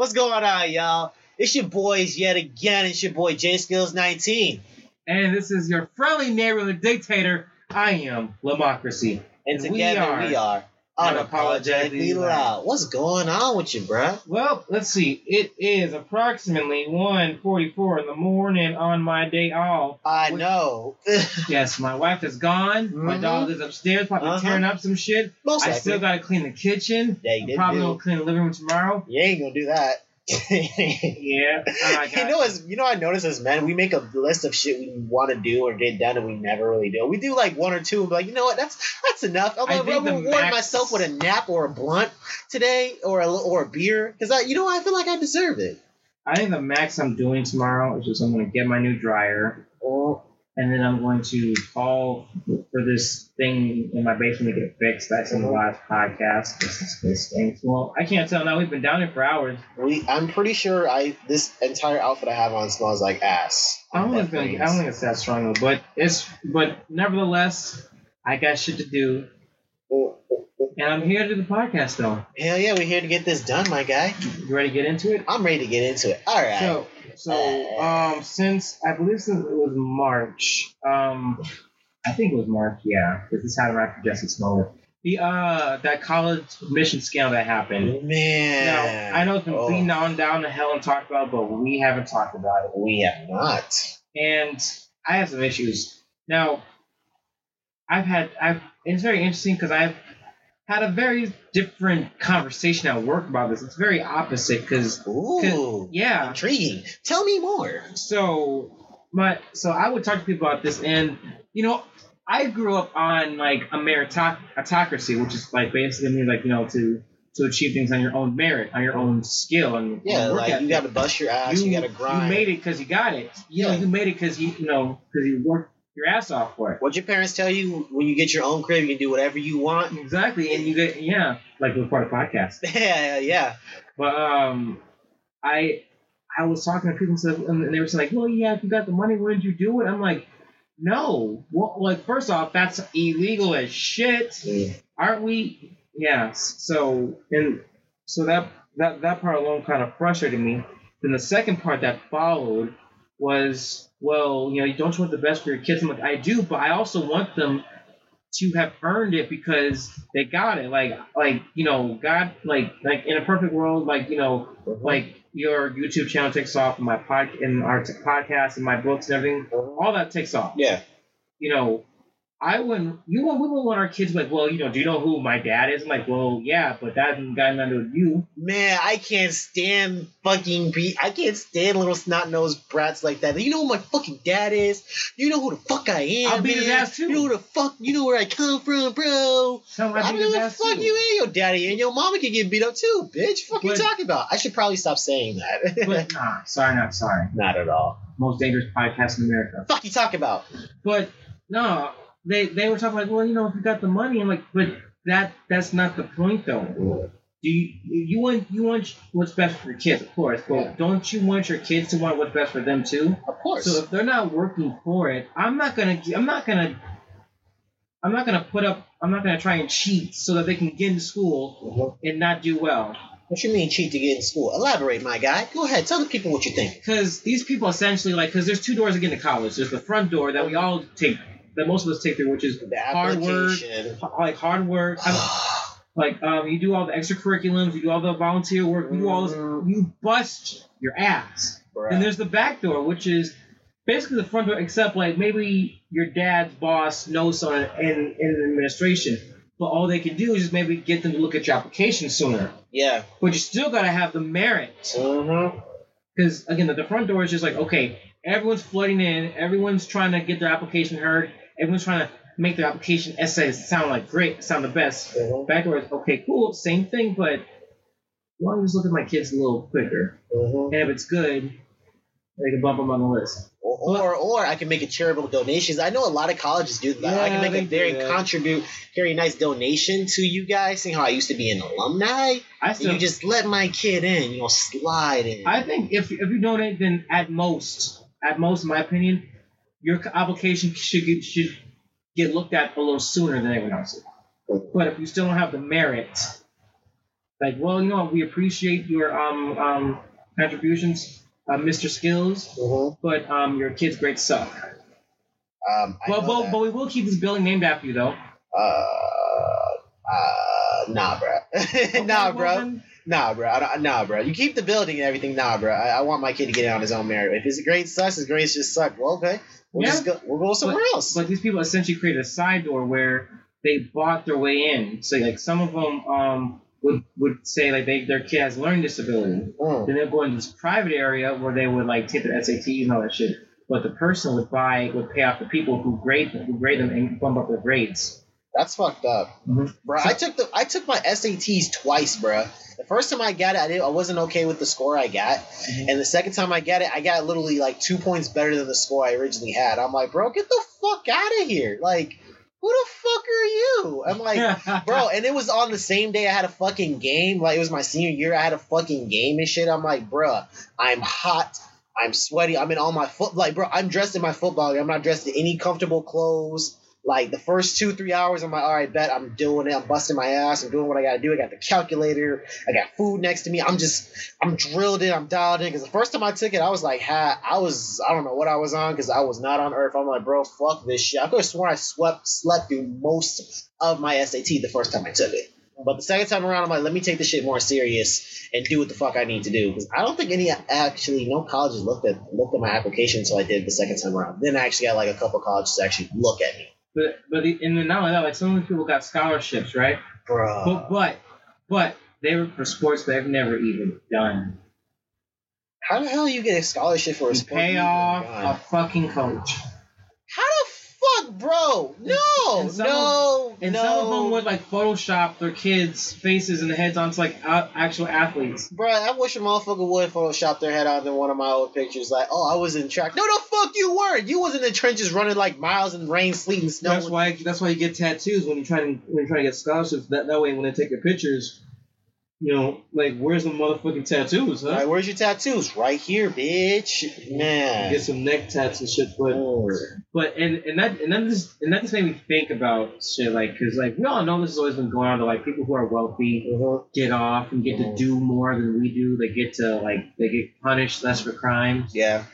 What's going on, y'all? It's your boys yet again. It's your boy J Skills 19. And this is your friendly neighborhood dictator. I am Lemocracy. And And we together are we are unapologetically loud. What's going on with you, bruh? Well, let's see. It is approximately 1.44 in the morning on my day off. I Which- know. Yes, my wife is gone. My Mhm. dog is upstairs, probably Uh-huh. tearing up some shit. Most I likely. still gotta clean the kitchen. Yeah, you I'm did probably do. gonna clean the living room tomorrow. Yeah, you ain't gonna do that. Yeah. You know, as you know, I notice as men, we make a list of shit we want to do or get done, and we never really do. We do like one or two, and be like, you know what, that's that's enough. I'm gonna think reward max- myself with a nap or a blunt today, or a or a beer, because I, you know, I feel like I deserve it. I think the max I'm doing tomorrow is just I'm gonna get my new dryer. Oh, and then I'm going to call for this thing in my basement to get fixed. That's in the last podcast. This is this thing. Well, I can't tell now. We've been down here for hours. we, I'm pretty sure I this entire outfit I have on smells like ass. I don't think it's, I don't think it's that strong, though. but it's but nevertheless, I got shit to do, and I'm here to do the podcast though. Hell yeah, we're here to get this done, my guy. You ready to get into it? I'm ready to get into it. All right. So, so um, since I believe since it was March, um, I think it was March, yeah. This is how project this moment. The uh, that college admission scandal that happened. man. Now, I know it's been Oh, beaten on down to hell and talked about, but we haven't talked about it. We have not. And I have some issues. Now, I've had, I've, it's very interesting because I've had a very different conversation at work about this. It's very opposite because, yeah. Intriguing. Tell me more. So, my, so I would talk to people about this, and, you know, I grew up on like a meritocracy, which is like basically means like, you know, to, to achieve things on your own merit, on your own skill, and Yeah, like you got to bust your ass. You, got to grind. You made it because you got it. You know, Yeah. you made it because you, you know, because you worked your ass off for it. What your parents tell you when you get your own crib, you can do whatever you want. Exactly, and you get yeah, like we're part of podcast. Yeah, yeah. But um, I I was talking to people and, they were saying like, well, yeah, if you got the money, wouldn't you do it? I'm like, no. Well, like first off, that's illegal as shit. aren't we? Yeah. So and so that that that part alone kind of frustrated me. Then the second part that followed was, well, you know, you don't you want the best for your kids? I'm like, I do, but I also want them to have earned it because they got it. Like, like you know, God, like, like in a perfect world, like you know, uh-huh. like your YouTube channel takes off, and my pod, and our t- podcast, and my books, and everything, uh-huh. all that takes off Yeah. you know, I wouldn't. You won't. We won't want our kids like, well, you know, do you know who my dad is? I'm like, well, yeah, but that hasn't got nothing to do with you. Man, I can't stand fucking be. I can't stand little snot nosed brats like that. You know who my fucking dad is? You know who the fuck I am? I'll beat his ass, too. You know who the fuck? You know where I come from, bro? Tell I I don't know what the fuck too. you and your daddy and your mama can get beat up too, bitch. Fuck you talking about? I should probably stop saying that. But nah, sorry, not sorry. Not at all. Most dangerous podcast in America. Fuck you talking about? But no, they they were talking like, well, you know, if you got the money, I'm like, but that that's not the point though. Do you you want you want what's best for your kids, of course, but Yeah. don't you want your kids to want what's best for them too? Of course. So if they're not working for it, I'm not gonna. I'm not gonna. I'm not gonna put up. I'm not gonna try and cheat so that they can get into school Mhm. and not do well. What you mean cheat to get in school? Elaborate, my guy. Go ahead. Tell the people what you think. Because these people essentially like, because there's two doors to get into college. There's the front door that we all take, that most of us take through, which is The hard work, like hard work. Like um, you do all the extracurriculums, you do all the volunteer work, you do all this, Mhm. you bust your ass. Bruh. And there's the back door, which is basically the front door, except like maybe your dad's boss knows someone in, in the administration. But all they can do is just maybe get them to look at your application sooner. yeah. But you still got to have the merit. Mm-hmm. Because, again, the, the front door is just like, okay, everyone's flooding in, everyone's trying to get their application heard, everyone's trying to make their application essays sound like great, sound the best. Mm-hmm. Back door is, okay, cool, same thing, but why don't you just look at my kids a little quicker? Mm-hmm. And if it's good, they can bump them on the list. Or, or or I can make a charitable donations. I know a lot of colleges do that. I can make a very contribute, very nice donation to you guys. Seeing how I used to be an alumni, I still, you just let my kid in. You know, slide in. I think if, if you donate, then at most, at most, in my opinion, your application should get, should get looked at a little sooner than everyone else's. But if you still don't have the merit, like, well, you know, we appreciate your um um contributions, uh, Mr. Skills, Mhm. but um your kids' grades suck. Um, I But but, that. but we will keep this building named after you though. uh, uh, nah, bro. nah, Okay, bro. then- Nah, bro. I don't, nah, bro. You keep the building and everything. Nah, bro. I, I want my kid to get it on his own merit. If his grades sucks, his grades just suck. Well, okay. We'll Yeah. just go. We'll go somewhere else. But these people essentially created a side door where they bought their way in. So like some of them um would would say like they their kid has learning disability. Mm. Then they'd go into this private area where they would like take their SATs and all that shit. But the person would buy would pay off the people who grade them, who grade them and bump up their grades. That's fucked up, Mhm. bro. I took the I took my SATs twice, bro. The first time I got it, I didn't. I wasn't okay with the score I got, Mhm. and the second time I got it, I got literally like two points better than the score I originally had. I'm like, bro, get the fuck out of here! Like, who the fuck are you? I'm like, bro, and it was on the same day I had a fucking game. Like it was my senior year. I had a fucking game and shit. I'm like, bro, I'm hot. I'm sweaty. I'm in all my foot. Like, bro, I'm dressed in my football. I'm not dressed in any comfortable clothes. Like the first two, three hours, I'm like, all right, bet I'm doing it. I'm busting my ass. I'm doing what I gotta do. I got the calculator. I got food next to me. I'm just, I'm drilled in. I'm dialed in. Because the first time I took it, I was like, ha, I was, I don't know what I was on because I was not on Earth. I'm like, bro, fuck this shit. I could have sworn I swept, slept through most of my SAT the first time I took it. But the second time around, I'm like, let me take this shit more serious and do what the fuck I need to do. Because I don't think any actually no colleges looked at looked at my application until I did the second time around. Then I actually got like a couple colleges to actually look at me. But but the, and then not only that, like some of these people got scholarships, right? Bruh. But but but they were for sports they've never even done. How the hell you get a scholarship for a You sport? pay off a fucking coach. How the fuck, bro? No, and some no, And no. some of them would like Photoshop their kids' faces and heads onto like a- actual athletes. Bro, I wish a motherfucker would Photoshop their head onto one of my old pictures. Like, oh, I was in track. No, the fuck you weren't. You was in the trenches running like miles in rain, sleet, and snow. That's why that's why you get tattoos when you try to when you try to get scholarships. That that way when they take your pictures, you know, like where's the motherfucking tattoos, huh? Like, where's your tattoos? Right here, bitch. Man. Get some neck tats and shit, but Mm. but and and that and that just and that just made me think about shit like because like we all know this has always been going on to like people who are wealthy Mhm. get off and get to Mhm. do more than we do. They get to like they get punished less for crimes. Yeah.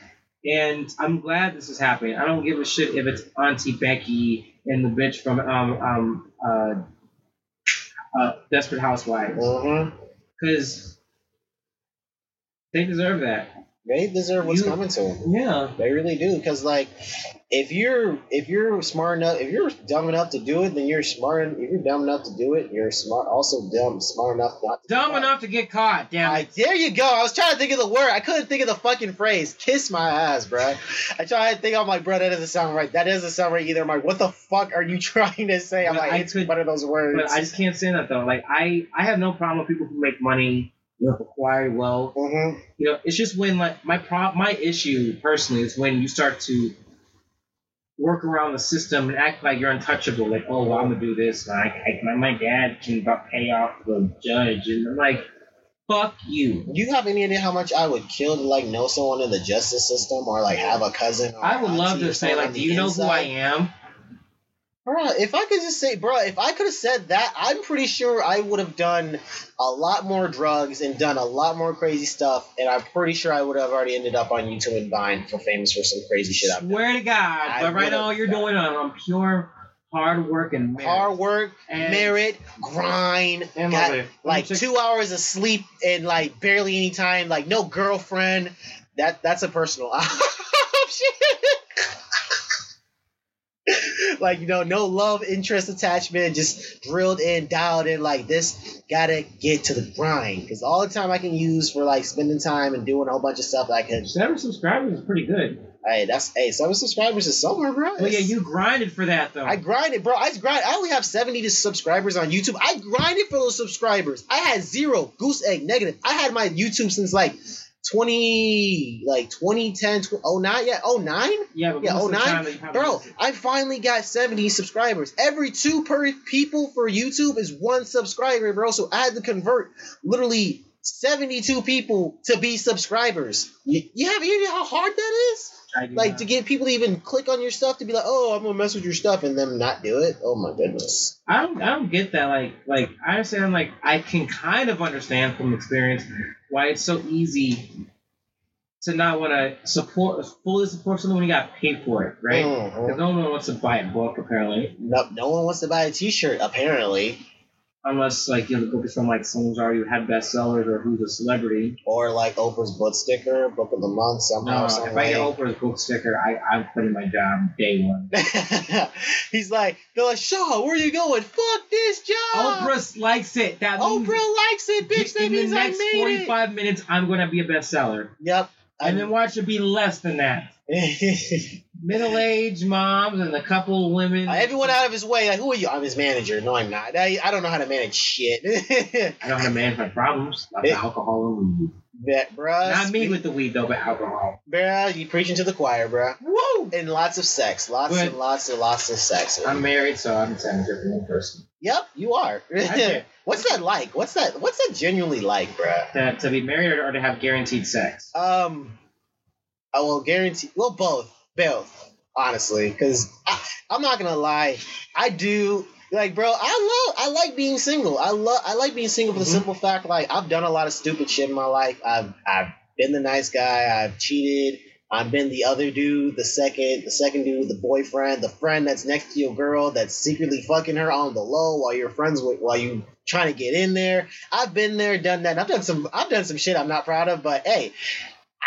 And I'm glad this is happening. I don't give a shit if it's Auntie Becky and the bitch from um um uh, uh Desperate Housewives Mm-hmm. because they deserve that. They deserve what's You- coming to them. Yeah. They really do. Because like, if you're if you're smart enough, if you're dumb enough to do it, then you're smart. If you're dumb enough to do it, you're smart. Also dumb, smart enough not to. Dumb enough to get caught. Damn I, it. there you go. I was trying to think of the word. I couldn't think of the fucking phrase. Kiss my ass, bro. I tried to think. I'm like, bro, that doesn't sound right. That doesn't sound right either. I'm like, what the fuck are you trying to say? I'm But like, I it's could- one of those words. But I just can't say that though. Like I, I have no problem with people who make money, you acquire wealth. Mhm. You know, it's just when like my pro, my issue personally is when you start to work around the system and act like you're untouchable. Like, oh, well, I'm gonna do this. And I, my, my dad can about pay off the judge, and I'm like, fuck you. You have any idea how much I would kill to like know someone in the justice system or like have a cousin? Or I would love to say like, do you know who I am? Bro, if I could just say, bro, if I could have said that, I'm pretty sure I would have done a lot more drugs and done a lot more crazy stuff, and I'm pretty sure I would have already ended up on YouTube and Vine for famous for some crazy shit I've done. Swear to God. I but right now, you're done. doing on, on pure hard work and merit. Hard work, And- merit, grind, And got love it. like Check- two hours of sleep and like barely any time, like no girlfriend. That that's a personal option. like you know, no love interest attachment, just drilled in, dialed in. Like this, gotta get to the grind because all the time I can use for like spending time and doing a whole bunch of stuff that I can. Seven subscribers is pretty good. Hey, that's hey, seven subscribers is somewhere, bro. Oh yeah, you grinded for that though. I grinded, bro. I grind. I only have seventy subscribers on YouTube. I grinded for those subscribers. I had zero, goose egg, negative. I had my YouTube since like twenty, like 2010, tw- 09, yeah, 09? yeah, but Yeah, most oh, of the 09? time that you probably Bro. I finally got 70 subscribers. Every two per people for YouTube is one subscriber, bro. So I had to convert literally 72 people to be subscribers. You, you have any idea how hard that is? Like not. to get people to even click on your stuff to be like, oh, I'm gonna mess with your stuff, and then not do it. Oh my goodness. I don't, I don't get that. Like, like I understand. Like, I can kind of understand from experience why it's so easy to not want to support, fully support something when you got paid for it, right? Mhm. Because no one wants to buy a book apparently, No, no one wants to buy a T-shirt apparently, unless like you know, the book is from like someone who's already had bestsellers or who's a celebrity. or like Oprah's book sticker, book of the month somehow. No, some if I get. Oprah's book sticker, I I'm quitting my job day one. He's like, they're like, Shaw, where are you going? Fuck this job. Oprah likes it. That means Oprah likes it, bitch. That in the means I next made 45 minutes, I'm gonna be a bestseller, it. Yep. and then watch it be less than that. middle-aged moms and a couple of women. Everyone out of his way. Like, who are you? I'm his manager. No, I'm not. I, I don't know how to manage shit. I don't have manage my problems. Like It- alcohol and weed. Bet, bruh. Not me with the weed though, but alcohol. Bruh, you preaching to the choir, bruh. Woo! And lots of sex. Lots But- and lots and lots of sex. I'm married, so I'm saying different one person. Yep, you are. what's that like? What's that? What's that genuinely like, bruh? To, to be married or to have guaranteed sex. Um, I will guarantee. Well, both, both, honestly, because I'm not gonna lie. I do like, bro. I love. I like being single. I love. I like being single for the Mhm. simple fact, like I've done a lot of stupid shit in my life. I've I've been the nice guy. I've cheated. I've been the other dude, the second, the second dude, the boyfriend, the friend that's next to your girl that's secretly fucking her on the low while you're friends with, while you trying to get in there. I've been there, done that. and I've done some. I've done some shit I'm not proud of, but hey,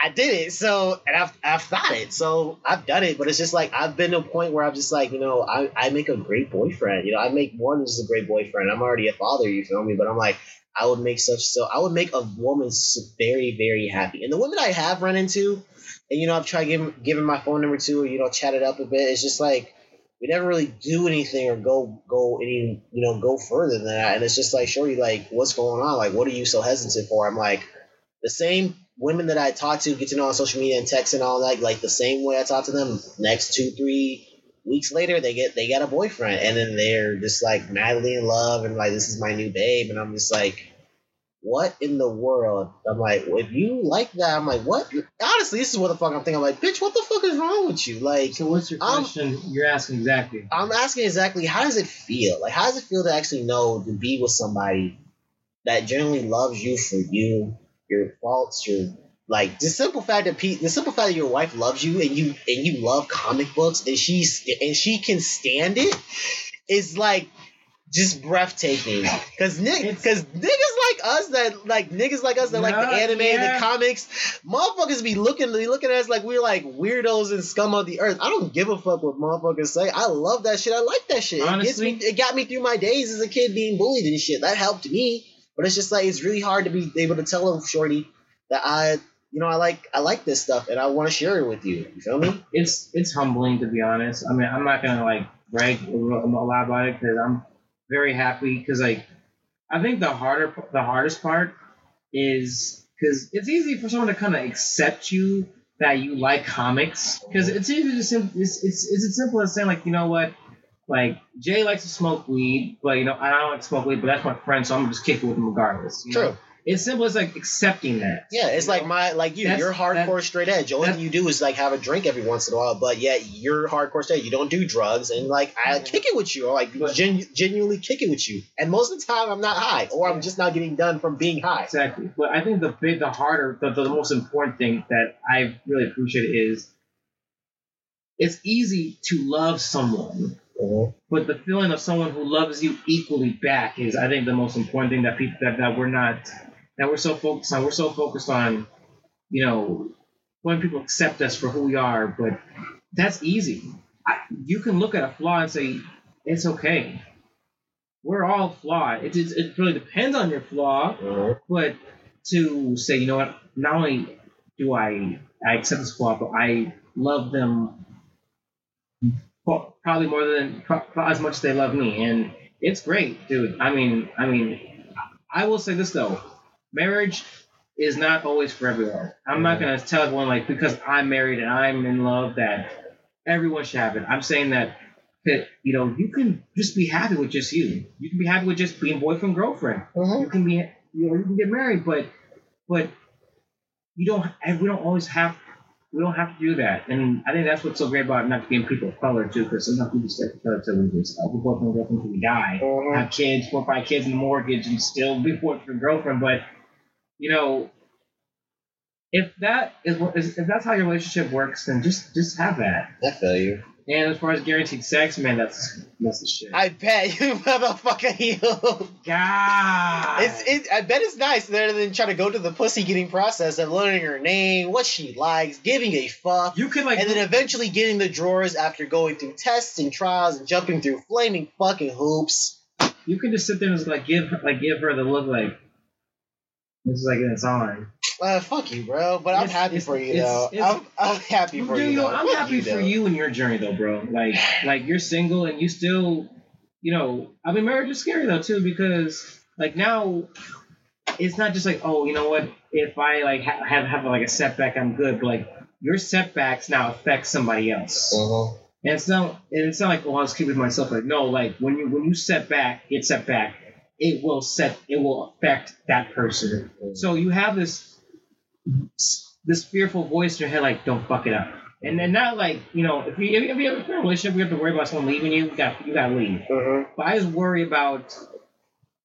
I did it. So, and I've, I've thought it. So I've done it. But it's just like, I've been to a point where I'm just like, you know, I, I make a great boyfriend. You know, I make more than just a great boyfriend. I'm already a father, you feel me? But I'm like, I would make such, so I would make a woman very, very happy. And the women I have run into, and, you know, I've tried giving, giving my phone number to, or, you know, chat it up a bit. It's just like, we never really do anything or go go any you know go further than that and it's just like shorty like what's going on like what are you so hesitant for i'm like the same women that I talk to, get to know on social media and text and all that, like the same way I talk to them, next two, three weeks later they get they got a boyfriend and then they're just like madly in love and like this is my new babe and I'm just like what in the world? I'm like, well, if you like that, I'm like, what? Honestly, this is what the fuck I'm thinking. I'm like, bitch, what the fuck is wrong with you? Like, So what's your question? You're asking exactly. I'm asking exactly how does it feel? Like how does it feel to actually know to be with somebody that genuinely loves you for you, your faults, your like the simple fact that Pete, the simple fact that your wife loves you and you and you love comic books and she's and she can stand it is like just breathtaking. Cause Nick, cause niggas like us that like niggas like us that like the anime, yeah. the comics, motherfuckers be looking, be looking at us like we're like weirdos and scum of the earth. I don't give a fuck what motherfuckers say. I love that shit. I like that shit. it gets me. Honestly- It got me through my days as a kid being bullied and shit. That helped me. But it's just like it's really hard to be able to tell a shorty that I, you know, I like I like this stuff and I want to share it with you. You feel me? It's it's humbling to be honest. I mean, I'm not gonna like brag a lot about it because I'm very happy because like I think the harder the hardest part is because it's easy for someone to kind of accept you that you like comics because it's easy to sim- it's, it's it's as simple as saying like you know what like Jay likes to smoke weed but you know I don't like to smoke weed but that's my friend so I'm gonna just kick it with him regardless. you know? True. It's simple as like accepting that. Yeah, it's like know? my like you. That's- You're hardcore straight edge. Only thing you do is like have a drink every once in a while, but yet you're hardcore straight. You don't do drugs, and like I Mhm. kick it with you, or like But- gen- genuinely kick it with you. And most of the time, I'm not high, or I'm just not getting done from being high. Exactly. But I think the big, the harder, the, the most important thing that I really appreciate is it's easy to love someone, Mhm. but the feeling of someone who loves you equally back is, I think, the most important thing that people that, that we're not that we're so focused on. We're so focused on, you know, when people accept us for who we are, but that's easy. I, you can look at a flaw and say it's okay. We're all flawed. It, it, really depends on your flaw, Mhm. but to say, you know what, not only do I I accept this flaw, but I love them probably more than as much as they love me, and it's great, dude. I mean, I mean, I will say this though, marriage is not always for everyone. I'm not gonna tell everyone like because I'm married and I'm in love that everyone should have it. I'm saying that that you know you can just be happy with just you. You can be happy with just being boyfriend girlfriend Mhm. you can be you know you can get married but but you don't we don't always have we don't have to do that. And I think that's what's so great about not being people of color too, because sometimes we just stay together till we just uh, we boyfriend girlfriend till we die, Mhm. have kids, four or five kids and a mortgage, and still be boyfriend girlfriend. But you know, if that is what is if that's how your relationship works, then just just have that. I feel you. And as far as guaranteed sex, man, that's that's the shit. I bet you, motherfucker, you. God, It's it. I bet it's nice rather than trying to go to the pussy getting process of learning her name, what she likes, giving a fuck, you could like and then eventually getting the drawers after going through tests and trials and jumping through flaming fucking hoops. you can just sit there and just like give like give her the look like this is like it's on. Uh, fuck you, bro. But I'm It's- happy it's- for you, it's- though. it's- I'm, I'm happy for Dude, you. yo, though. I'm Fuck happy for though. you and your journey though, bro. Like like you're single and you still, you know, I mean marriage is scary though too because like now it's not just like oh you know what if I like ha- have have like a setback I'm good, but like your setbacks now affect somebody else. Mhm. And it's not and it's not like oh I'll just keep myself. Like no, like when you when you set back, get set back, it will set it will affect that person. So you have this this fearful voice in your head, like, don't fuck it up. And then not like, you know, if you if you have a relationship, you have to worry about someone leaving you, you got you gotta leave. Mhm. But I just worry about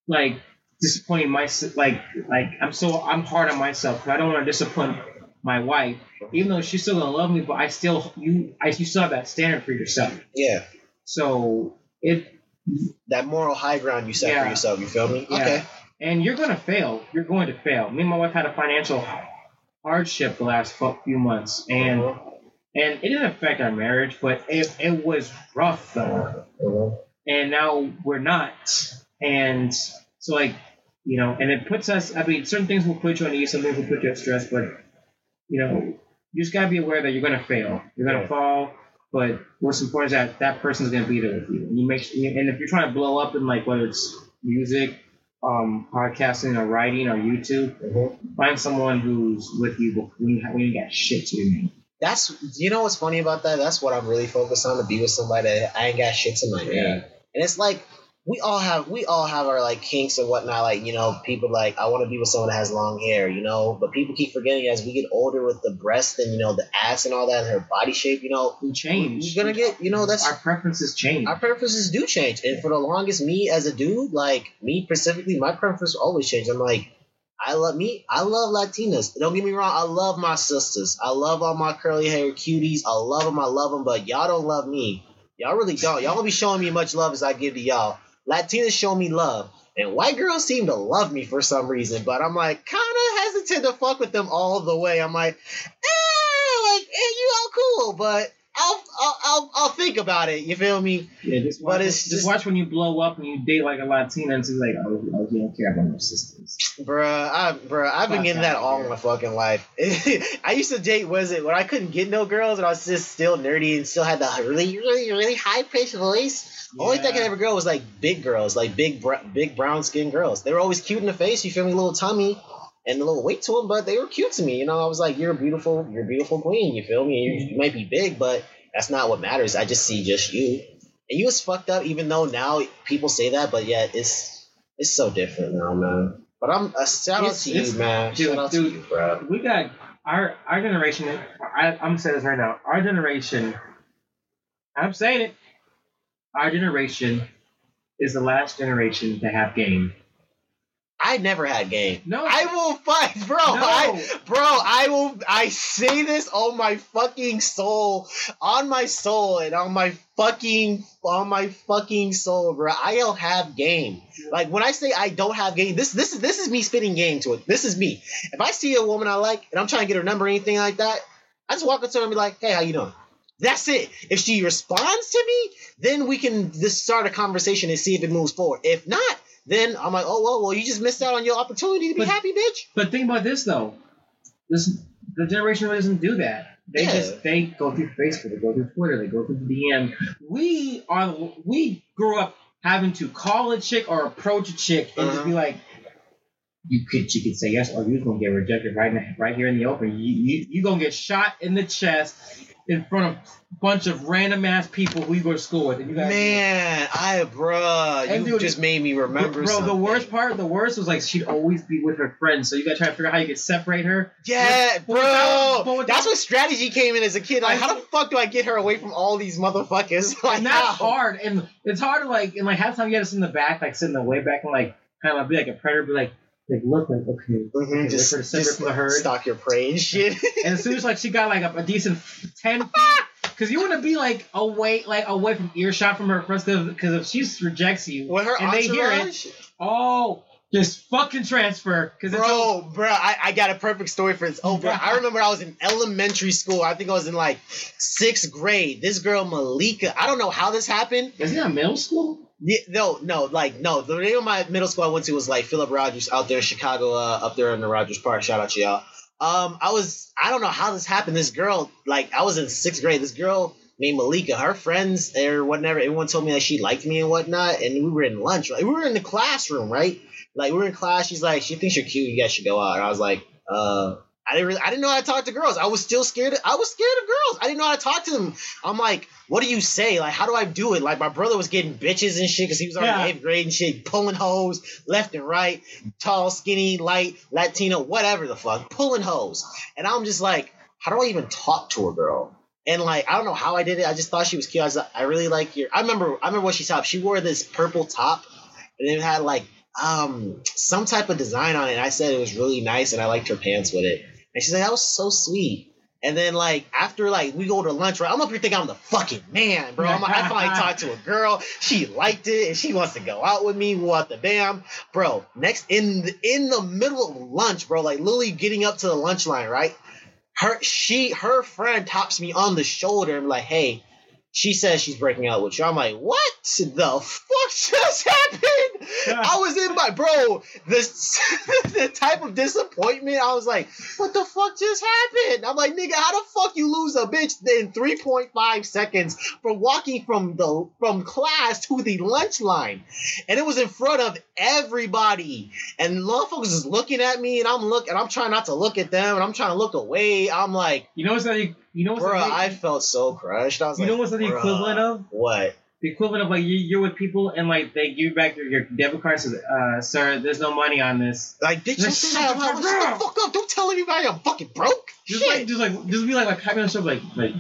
like disappointing myself. Like like I'm so I'm hard on myself I don't want to disappoint my wife, even though she's still gonna love me. But I still you I you still have that standard for yourself. Yeah. So it That moral high ground you set Yeah. for yourself. You feel me? Yeah. Okay. and you're gonna fail. You're going to fail. Me and my wife had a financial hardship the last few months, and Mhm. and it didn't affect our marriage, but it, it was rough though. Mhm. And now we're not, and so like you know, and it puts us. I mean, certain things will put you on ease, some things will put you at stress, but you know, you just gotta be aware that you're gonna fail. You're gonna Yeah. fall. But what's important is that that person's gonna be there with you, and you make. And if you're trying to blow up in like whether it's music, um, podcasting, or writing, or YouTube, Mhm. find someone who's with you when you, when you got shit to your name. That's you know what's funny about that? That's what I'm really focused on to be with somebody that I ain't got shit to my name. Yeah. And it's like we all have we all have our like kinks and whatnot. Like you know, people like I want to be with someone that has long hair. You know, but people keep forgetting as we get older with the breast and you know the ass and all that and her body shape. You know, We change. you're gonna get you know that's our preferences change. our preferences do change. And for the longest, me as a dude, like me specifically, my preference always change. I'm like, I love me. I love Latinas. Don't get me wrong. I love my sisters. I love all my curly hair cuties. I love them. I love them. But y'all don't love me. Y'all really don't. Y'all don't be showing me much love as I give to y'all. Latinas show me love. And white girls seem to love me for some reason. But I'm like, kind of hesitant to fuck with them all the way. I'm like, eh, like, eh, you all cool. But I'll, I'll, I'll, I'll think about it. You feel me? yeah, just watch, but it's just, just- watch when you blow up and you date like a Latina and she's like, oh, oh, you don't care about my sisters. Bruh, I, bruh, I've been getting that all my fucking life. I used to date, was it when I couldn't get no girls and I was just still nerdy and still had the really, really, really high pitched voice? Only thing I could ever girl was like big girls, like big, big brown skinned girls. They were always cute in the face. You feel me? Little tummy and a little weight to them, but they were cute to me. You know, I was like, you're a beautiful, you're a beautiful queen. You feel me? You, you might be big, but that's not what matters. I just see just you. And you was fucked up, even though now people say that, but yet it's it's so different now, man. But I'm a shout out to you, man. dude, shout out dude. to you, bro. We got our our generation. I, I'm gonna say this right now. Our generation. I'm saying it. Our generation is the last generation to have game. I never had game. No, I will fight, bro. no. I, bro, I will. I say this on my fucking soul, on my soul, and on my fucking, on my fucking soul, bro. I'll have game. Like when I say I don't have game, this, this is this is me spitting game to it. This is me. If I see a woman I like and I'm trying to get her number or anything like that, I just walk up to her and be like, "Hey, how you doing?" That's it. If she responds to me, then we can just start a conversation and see if it moves forward. If not, then I'm like, oh well, well, you just missed out on your opportunity to be But- happy, bitch. But think about this though. This the generation doesn't do that. They Yeah. just they go through Facebook, they go through Twitter, they go through the DM. We are we grew up having to call a chick or approach a chick and just be uh-huh. like, you could she could say yes or you're gonna get rejected right now, right here in the open. You you you gonna get shot in the chest in front of bunch of random ass people who you go to school with. And you guys, Man, I bruh, And you dude, just made me remember. bro, the worst part, the worst was like she'd always be with her friends. So you gotta try to figure out how you could separate her. Yeah, But without- but bro. without- That's what strategy came in as a kid. Like, how the fuck do I get her away from all these motherfuckers? Like, and that's how? hard. And it's hard to like, and like half the time you gotta sit in the back, like sit in the way back and like kind of be like a predator, be like, like look like okay, Mhm, okay, just, wait for the separate just from the herd. stalk your prey and shit. And as soon as like she got like a, a decent ten feet, because you want to be like away, like away from earshot from her friends, because if she rejects you, With her and they hear it, oh, just fucking transfer, because Bro, bro, I, I got a perfect story for this. Oh, bro, I remember I was in elementary school. I think I was in like sixth grade. This girl, Malika, I don't know how this happened. isn't that middle school? Yeah, no, no, like no. The name of my middle school I went to was like Philip Rogers out there in Chicago, uh, up there in the Rogers Park. Shout out to y'all. Um, I was I don't know how this happened. This girl, like I was in sixth grade. This girl named Malika, her friends or whatever, everyone told me that she liked me and whatnot. And we were in lunch, right? We were in the classroom, right? Like we were in class. She's like, she thinks you're cute. You guys should go out. And I was like, uh. I didn't really, I didn't know how to talk to girls. I was still scared. Of, I was scared of girls. I didn't know how to talk to them. I'm like, what do you say? Like, how do I do it? Like, my brother was getting bitches and shit because he was already Yeah. eighth grade and shit, pulling hoes left and right, tall, skinny, light, Latino, whatever the fuck, pulling hoes. And I'm just like, how do I even talk to a girl? And like, I don't know how I did it. I just thought she was cute. I was like, I really like your. I remember, I remember what she top. She wore this purple top, and it had like um some type of design on it. And I said it was really nice, and I liked her pants with it. And she's like, that was so sweet. And then like after like we go to lunch, right? I'm up here thinking I'm the fucking man, bro. I'm, I finally talked to a girl. She liked it, and she wants to go out with me. What the damn, bro? Next in the, in the middle of lunch, bro, like literally getting up to the lunch line, right? Her she her friend taps me on the shoulder and like, hey, she says she's breaking up with you. I'm like, what the fuck just happened? I was in my bro. This the type of disappointment. I was like, what the fuck just happened? I'm like, nigga, how the fuck you lose a bitch in 3.5 seconds from walking from the from class to the lunch line? And it was in front of everybody. And motherfuckers is looking at me, and I'm look, and I'm trying not to look at them, and I'm trying to look away. I'm like, You know what's that? You know what's bro, that? I felt so crushed. I was you like, know what's the "Bruh, equivalent of? What? The equivalent of like you, you're with people and like they give you back your, your debit card. Says, uh, "Sir, there's no money on this." Like, Like, you shut shut the fuck up. Don't tell anybody I'm fucking broke. Just Shit. like, just like, just be like, like, having a show, like, like,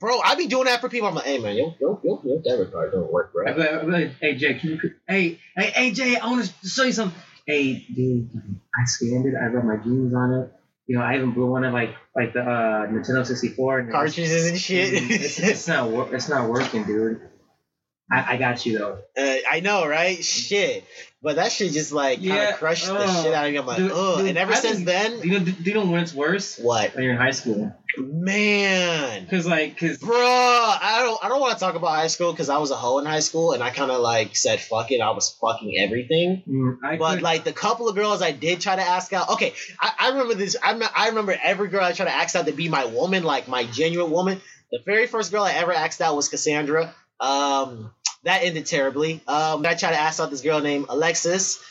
Bro, I be doing that for people. I'm like, hey man, your your your, your debit card don't work, bro. I'd be like, I'd be like, hey Jay, can you, hey, hey, hey Jay, I want to show you something. Hey, dude, I scanned it. I wrote my jeans on it. You know, I even blew one of like like the uh, Nintendo 64 and Cartridges and shit. it's, it's not it's not working, dude. I, I got you though. Uh, I know, right? Shit. But that shit just like kind of Yeah, crushed the uh, shit out of me. I'm like, dude, and ever I since think- then, you know? Do you know when it's worse? what? When you're in high school, Man. because like, because bro, I don't I don't want to talk about high school because I was a hoe in high school and I kind of like said fuck it. I was fucking everything. mm, But could- like the couple of girls I did try to ask out. Okay, I, I remember this. I, I remember every girl I tried to ask out to be my woman, like my genuine woman. The very first girl I ever asked out was Cassandra. Um, that ended terribly. Um, I tried to ask out this girl named Alexis.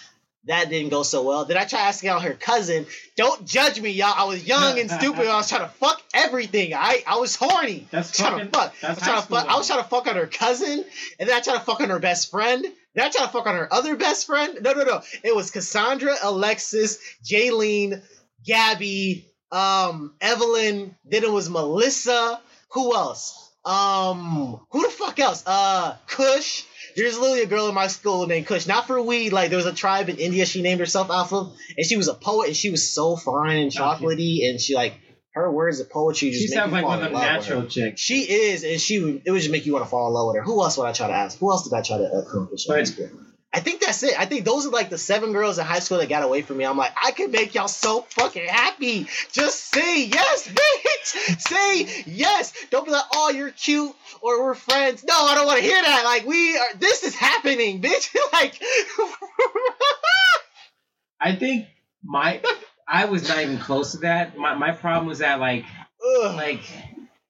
That didn't go so well. Then I tried asking out her cousin. Don't judge me, y'all. I was young and stupid. I was trying to fuck everything. I I was horny. that's I was trying to fuck. I was trying to fuck. I was trying to fuck on her cousin, and then I tried to fuck on her best friend. Then I tried to fuck on her other best friend. No, no, no. It was Cassandra, Alexis, Jaylene, Gabby, um, Evelyn. Then it was Melissa. Who else? Um, who the fuck else? Uh, Kush. There's literally a girl in my school named Kush. Not for weed. Like there was a tribe in India she named herself off of, and she was a poet, and she was so fine and chocolatey, and she like her words of poetry just She make sounds you like fall one of the natural chicks. She is, and she would, it would just make you want to fall in love with her. Who else would I try to ask? Who else did I try to accomplish Right. school? I think that's it. I think those are like the seven girls in high school that got away from me. I'm like, I can make y'all so fucking happy. Just say yes, bitch. Say yes. Don't be like, oh, you're cute or we're friends. No, I don't want to hear that. Like, we are, this is happening, bitch. like, I think my I was not even close to that. My my problem was that like ugh. like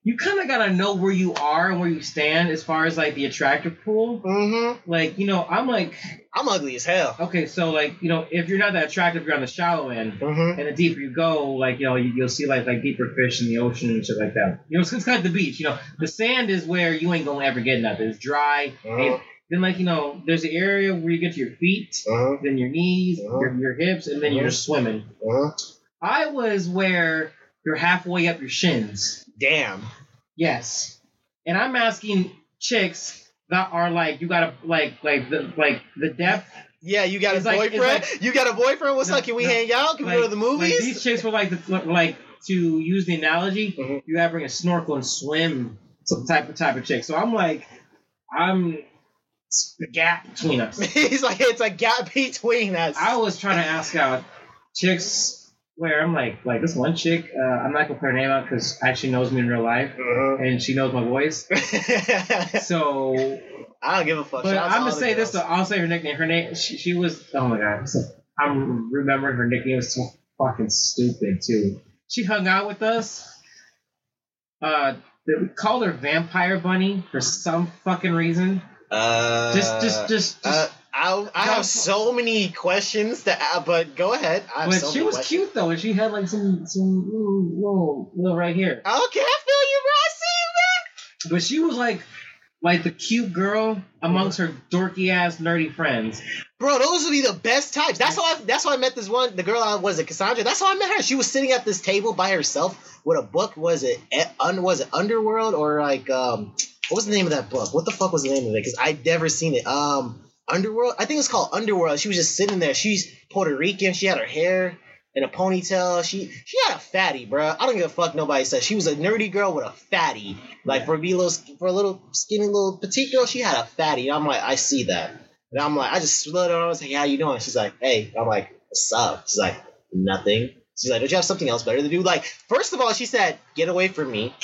you kind of gotta know where you are and where you stand as far as like the attractive pool. Mm-hmm. Like, you know, I'm like, I'm ugly as hell. okay, so like, you know, if you're not that attractive, you're on the shallow end. Mm-hmm. And the deeper you go, like you know, you, you'll see like like deeper fish in the ocean and shit like that. You know, it's, it's kind of the beach. You know, the sand is where you ain't gonna ever get nothing. It's dry. Uh-huh. And then like you know, there's an area where you get to your feet, Uh-huh. then your knees, Uh-huh. your, your hips, and then you're just swimming. Uh-huh. I was where you're halfway up your shins. Damn. Yes, and I'm asking chicks that are like you gotta like like the like the depth. Yeah, you got It's a like- boyfriend. like- you got a boyfriend. What's No, up? Can we no. hang out? Can we go to the Like movies? these chicks were like the like to use the analogy, Mhm. you gotta bring a snorkel and swim. Some type of type of chick. So I'm like, I'm the gap between us. He's like, it's a gap between us. I was trying to ask out chicks where I'm like, like this one chick, uh, I'm not gonna put her name out because actually knows me in real life Mhm. and she knows my voice. So, I don't give a fuck. but I'm gonna say this. girls. Though, I'll say her nickname. Her name, she, she was. Oh my god, so, I'm remembering her nickname was so fucking stupid too. She hung out with us. Uh, we called her Vampire Bunny for some fucking reason. Uh, Just, just, just, just. uh, I, I have so many questions to ask, but go ahead. I have but so she was questions. cute though, and she had like some, some little, little, right here. Okay, I feel you, bro. I see you, man. But she was like, like the cute girl amongst her dorky ass nerdy friends. Bro, those would be the best types. That's how I. That's how I met this one. The girl I was it, Cassandra. That's how I met her. She was sitting at this table by herself with a book. Was it un, was it Underworld or like um what was the name of that book? What the fuck was the name of it? Because I'd never seen it. Um, Underworld. I think it's called Underworld. She was just sitting there. She's Puerto Rican. She had her hair in a ponytail. She she had a fatty, bro. I don't give a fuck. Nobody says she was a nerdy girl with a fatty. Like for a little for a little skinny little petite girl, she had a fatty. And I'm like, I see that. And I'm like, I just slid her on. I was like, how you doing? She's like, hey. I'm like, what's up? She's like, nothing. She's like, don't you have something else better to do? Like, first of all, she said, get away from me.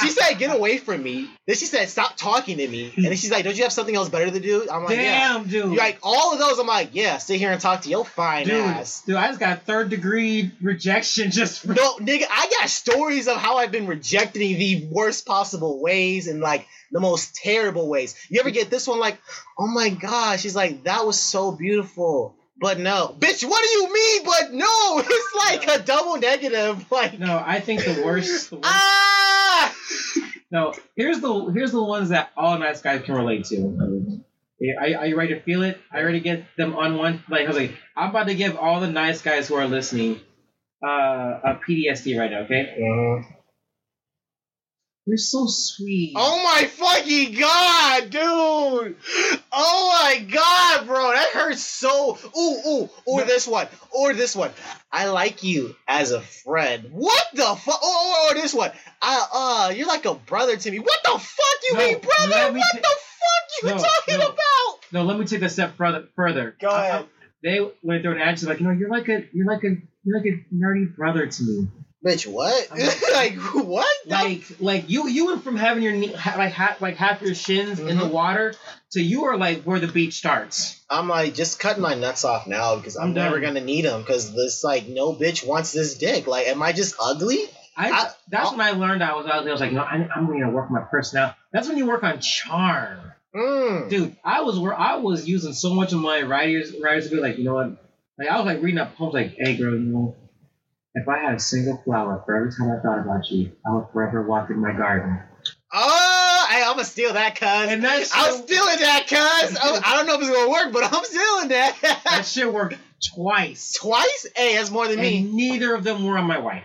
She said, get away from me. Then she said, stop talking to me. And then she's like, don't you have something else better to do? I'm like, yeah. Damn, dude. You're like, all of those, I'm like, yeah, sit here and talk to your fine dude, ass. dude, I just got third degree rejection just for No, nigga, I got stories of how I've been rejected in the worst possible ways and like the most terrible ways. You ever get this one like, oh my gosh, she's like, that was so beautiful. But no. Bitch, what do you mean, but no? It's like No. a double negative. Like, No, I think the worst. The worst ah! no, here's the here's the ones that all nice guys can relate to. Yeah, Are, are you ready to feel it? I already get them on one. Like I was like, I'm about to give all the nice guys who are listening uh, a PTSD right now. Okay, you're so sweet. Oh my fucking god, dude! Oh my god, bro, that hurts so. Ooh, ooh, or No. this one, or this one. I like you as a friend. What the fuck? Oh, or this one. I, uh, you're like a brother to me. What the fuck you No, mean, brother? me What ta- the fuck you No, talking no. about? No, let me take a step further. Further. Go ahead. I- they went through an ad. Like, you know, you're like a, you're like a, you're like a nerdy brother to me. Bitch, what? like what? Like, like you, you went from having your knee, ha- like, ha- like half your shins in the Mhm. water to you are like where the beach starts. I'm like just cutting my nuts off now because I'm, I'm done. never gonna need them because this like no bitch wants this dick. Like, am I just ugly? I, I- that's I'll- when I learned I was out there. I was like, no, I, I'm going to work my personality. That's when you work on charm, Mm. dude. I was where I was using so much of my writers writers to be like, you know what? Like I was like reading up poems like, hey girl, you know, if I had a single flower for every time I thought about you, I would forever walk in my garden. Oh, hey, I'm gonna steal that, cuz. And that I'm shit, stealing that, cuz. I, I don't know if it's gonna work, but I'm stealing that that. shit worked twice. Twice? Hey, that's more than me. Neither of them were on my wife.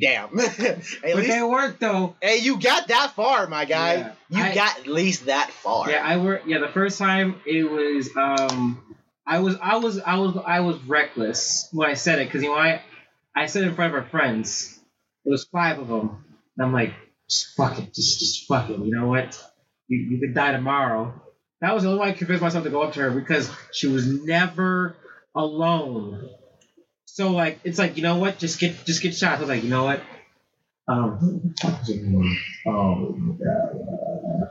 Damn. hey, at But least, they worked though. hey, you got that far, my guy. Yeah. You I- got at least that far. Yeah, I worked. Yeah, the first time it was. Um, I was, I was, I was, I was reckless when I said it because you know I, I said in front of our friends. It was five of them, and I'm like, just fuck it, just, just fuck it. You know what? You, you could die tomorrow. That was the only way I convinced myself to go up to her because she was never alone. So like, it's like you know what? Just get, just get shot. I was like, you know what? Um, who the fuck is her name? Oh, uh,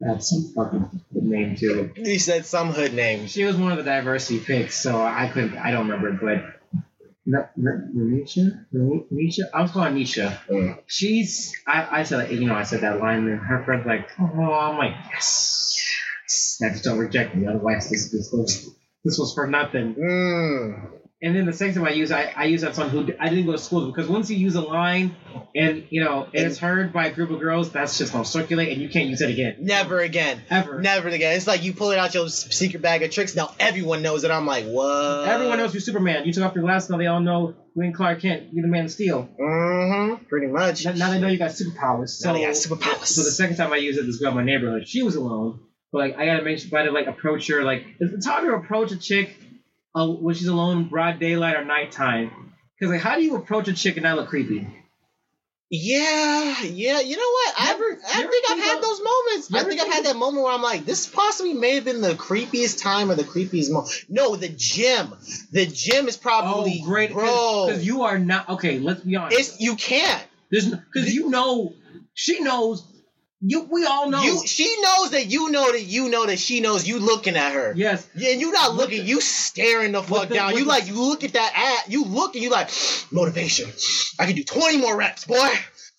that's some fucking good name too. He said some hood name. She was one of the diversity picks, so I couldn't. I don't remember, but No, Nisha, Nisha. I was calling Nisha. Mm. She's. I, I said, you know, I said that line, and her friend's like, "Oh, I'm like, yes." Now just don't reject me, otherwise this this was this was for nothing. Mm. And then the second time I use, I, I use that song who I didn't go to school because once you use a line, and you know, and it's heard by a group of girls, that's just gonna circulate, and you can't use it again, Never again. ever. Never again. It's like you pull it out your secret bag of tricks. Now everyone knows it. I'm like, what? Everyone knows you're Superman. You took off your glasses, now they all know you ain't Clark Kent. You're the Man of Steel. Mm-hmm. Pretty much. Now, now they know you got superpowers. So, Now they got superpowers. so the second time I used it, this girl in my neighborhood, she was alone. But like, I gotta make sure, I to like approach her. Like, it's hard to approach a chick uh, when she's alone, broad daylight or nighttime. Because like, how do you approach a chick and not look creepy? Yeah, yeah. You know what? I, Never- I think I've had those moments. I think I've had that moment where I'm like, this possibly may have been the creepiest time or the creepiest moment. No, the gym. The gym is probably oh, great, bro. Because you are not okay. Let's be honest. it's you can't. There's because you know, she knows. You, we all know. You she knows that you know that you know that she knows you looking at her. yes. Yeah, and you not looking, the- you staring the fuck the- down. You the- like you look at that ad, you look and you like motivation. I can do 20 more reps, boy.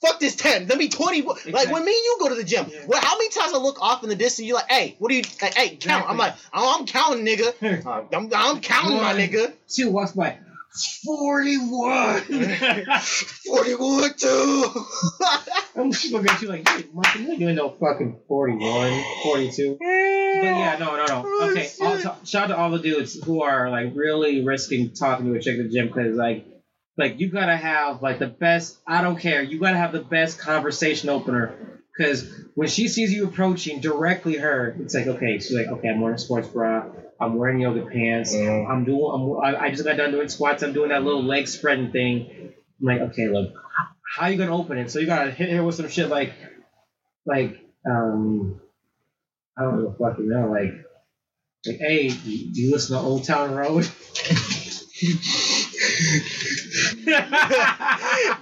Fuck this 10. Let me 20 more. Like when me and you go to the gym. Yeah. Well, how many times I look off in the distance, You're like, hey, what do you like, hey, count. I'm like, oh, I'm counting, nigga. I'm, I'm counting, my nigga. She walks by. Forty-one. 41, two. I'm just looking at you like, hey, Martin, you ain't no fucking 41, 42. But yeah, no, no, no. Oh, Okay, all t- shout out to all the dudes who are like really risking talking to a chick at the gym because like, like you gotta have like the best. I don't care. You gotta have the best conversation opener because when she sees you approaching directly her, it's like okay, she's like okay, I'm wearing a sports bra, I'm wearing yoga pants, Mm. I'm doing, I'm, I just got done doing squats, I'm doing that little leg spreading thing. I'm like okay, look, how are you gonna open it? So you gotta hit her with some shit like, like um, I don't know fucking know, like, like hey, do you listen to Old Town Road?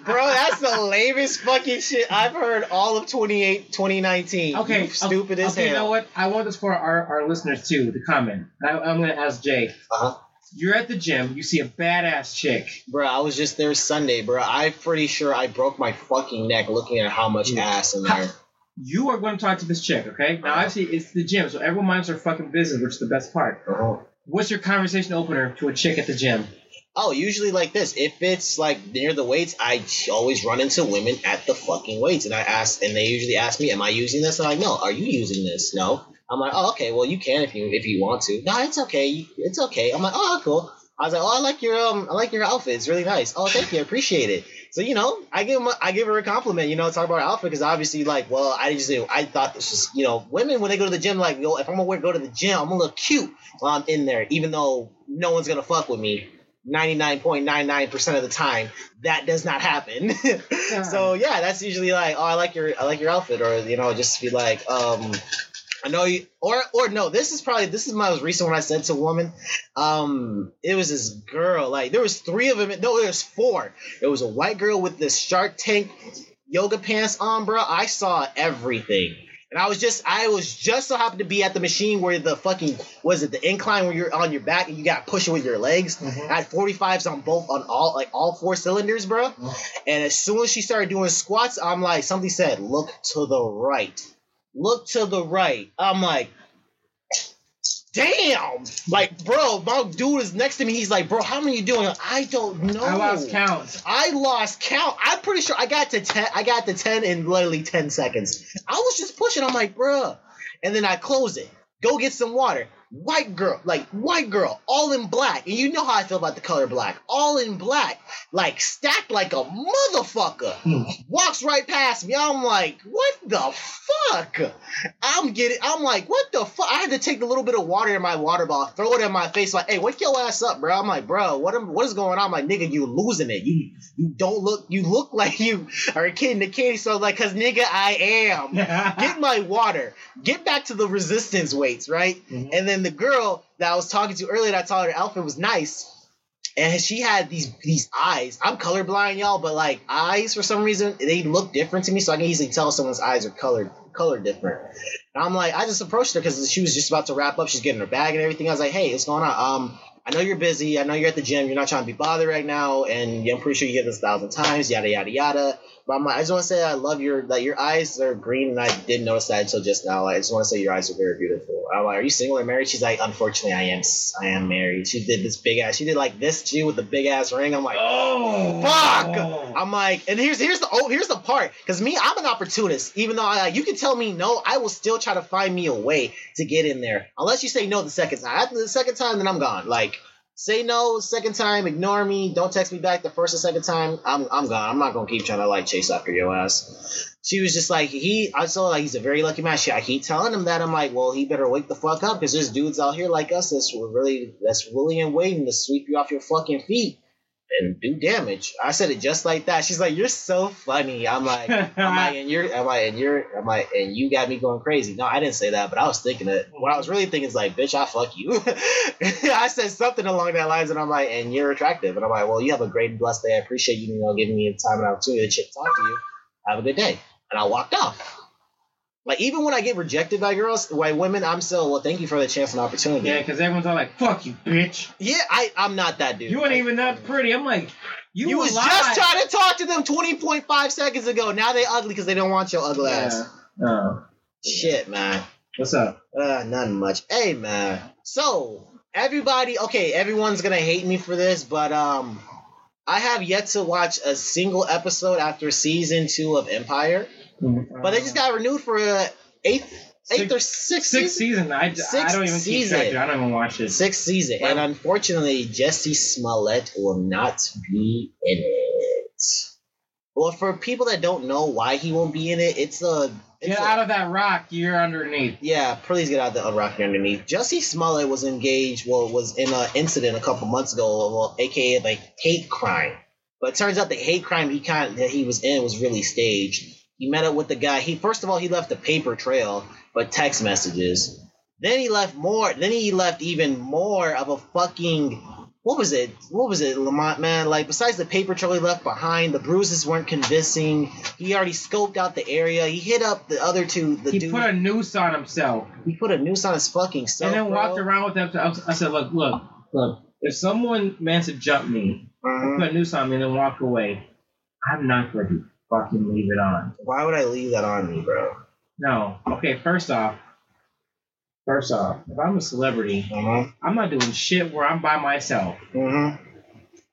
Bro, that's the lamest fucking shit I've heard all of 28, 2019. Okay, You stupid okay, as okay, You know what? I want this for our, our listeners too. The comment. I, I'm gonna ask Jay. Uh-huh. You're at the gym. You see a badass chick. Bro, I was just there Sunday, bro. I'm pretty sure I broke my fucking neck looking at how much ass in there. You are going to talk to this chick, okay? Now, Uh-huh. obviously, it's the gym, so everyone minds their fucking business, which is the best part. What's your conversation opener to a chick at the gym? Oh, usually like this. If it's like near the weights, I always run into women at the fucking weights, and I ask, and they usually ask me, "Am I using this?" I'm like, "No." Are you using this? No. I'm like, "Oh, okay. Well, you can if you if you want to." No, it's okay. It's okay. I'm like, "Oh, cool." I was like, "Oh, I like your um, I like your outfit. It's really nice. Oh, thank you. I appreciate it." So you know, I give a, I give her a compliment. You know, talk about her outfit because obviously, like, well, I just, I thought this was, you know, women when they go to the gym, like, yo, if I'm gonna wear, go to the gym, I'm gonna look cute while I'm in there, even though no one's gonna fuck with me. 99.99% of the time that does not happen so yeah that's usually like oh i like your i like your outfit or you know just be like um I know you, or or no. This is probably this is my most recent one I said to a woman. Um, it was this girl. Like there was three of them. No, there was four. It was a white girl with this Shark Tank yoga pants on, bro. I saw everything, and I was just I was just so happened to be at the machine where the fucking was it the incline where you're on your back and you got pushing with your legs. Mhm. I had 45s on both on all like all four cylinders, bro. And as soon as she started doing squats, I'm like, something said, look to the right. Look to the right. I'm like, damn. Like, bro, my dude is next to me. He's like, bro, how many you doing? I don't know. I lost count. I lost count. I'm pretty sure I got to ten. I got to ten in literally ten seconds. I was just pushing. I'm like, bruh. And then I close it. Go get some water. White girl, like white girl, all in black. And you know how I feel about the color black. All in black, like stacked like a motherfucker. Hmm. Walks right past me. I'm like, what the fuck? I'm getting. I'm like, what the fuck? I had to take a little bit of water in my water bottle, throw it in my face, like, hey, wake your ass up, bro. I'm like, bro, what am, what is going on? I'm like, nigga, you losing it. You you don't look. You look like you are a kid in the candy store. Like, cause nigga, I am. Get my water. Get back to the resistance weights, right? Mhm. And then the girl that I was talking to earlier, that I told her outfit was nice. And she had these these eyes. I'm colorblind, y'all, but like eyes for some reason they look different to me, so I can easily tell someone's eyes are colored colored different. And I'm like, I just approached her because she was just about to wrap up. She's getting her bag and everything. I was like, hey, what's going on? Um, I know you're busy. I know you're at the gym. You're not trying to be bothered right now, and I'm pretty sure you get this a thousand times. Yada yada yada. But I'm like, I just want to say I love your that your eyes are green, and I didn't notice that until just now. I just want to say your eyes are very beautiful. I'm like, are you single or married? She's like, unfortunately, I am. I am married. She did this big ass. She did like this too with the big ass ring. I'm like, Oh, fuck. I'm like, and here's here's the oh here's the part because me I'm an opportunist. Even though I you can tell me no, I will still try to find me a way to get in there. Unless you say no the second time. After the second time, then I'm gone. Like say no second time, ignore me, don't text me back the first and second time. I'm I'm gone. I'm not gonna keep trying to like chase after your ass. She was just like he. I saw like he's a very lucky man. She, I keep telling him that I'm like, well, he better wake the fuck up because there's dudes out here like us that's really that's willing and waiting to sweep you off your fucking feet and do damage. I said it just like that. She's like, "You're so funny." I'm like, I'm like, and you're, I'm like, and you're, I'm like, and you got me going crazy. No, I didn't say that, but I was thinking it. What I was really thinking is like, "Bitch, I fuck you." I said something along that lines, and I'm like, and you're attractive, and I'm like, well, you have a great and blessed day. I appreciate you, you know, giving me the time and opportunity to talk to you. Have a good day, and I walked off. Like even when I get rejected by girls, by women, I'm still well. Thank you for the chance and opportunity. Yeah, because everyone's all like, "Fuck you, bitch." Yeah, I, I'm not that dude. You ain't even that pretty. I'm like, you, You was just trying to talk to them 20.5 seconds ago. Now they ugly because they don't want your ugly ass. Yeah. Oh, Shit, man. what's up? Uh, nothing much. Hey, man. So everybody, okay, everyone's gonna hate me for this, but um, I have yet to watch a single episode after season two of Empire. Mm-hmm. But they just got renewed for a eighth, eighth or sixth sixth season. season. I, I Sixth don't even keep track. I don't even watch it. Sixth season, and unfortunately, Jussie Smollett will not be in it. Well, for people that don't know why he won't be in it, it's a it's Get a- out of that rock. You're underneath. Yeah, please get out of the rocky underneath. Jussie Smollett was engaged, well, was in an incident a couple months ago, well, aka like hate crime. But it turns out the hate crime he kind that he was in was really staged. He met up with the guy. He first of all he left a paper trail, but text messages. Then he left more. Then he left even more of a fucking what was it? What was it, Lamont? Man, like besides the paper trail he left behind, the bruises weren't convincing. He already scoped out the area. He hit up the other two. The He dude. put a noose on himself He put a noose on his fucking self. and then bro. walked around with them. I I said, "Look, look, look. If someone meant to jump me, Mhm. put a noose on me, and then walk away, I'm not going to fucking leave it on." Why would I leave that on me, bro? No. Okay. First off, first off, if I'm a celebrity, Mm-hmm. I'm not doing shit where I'm by myself. Mm-hmm.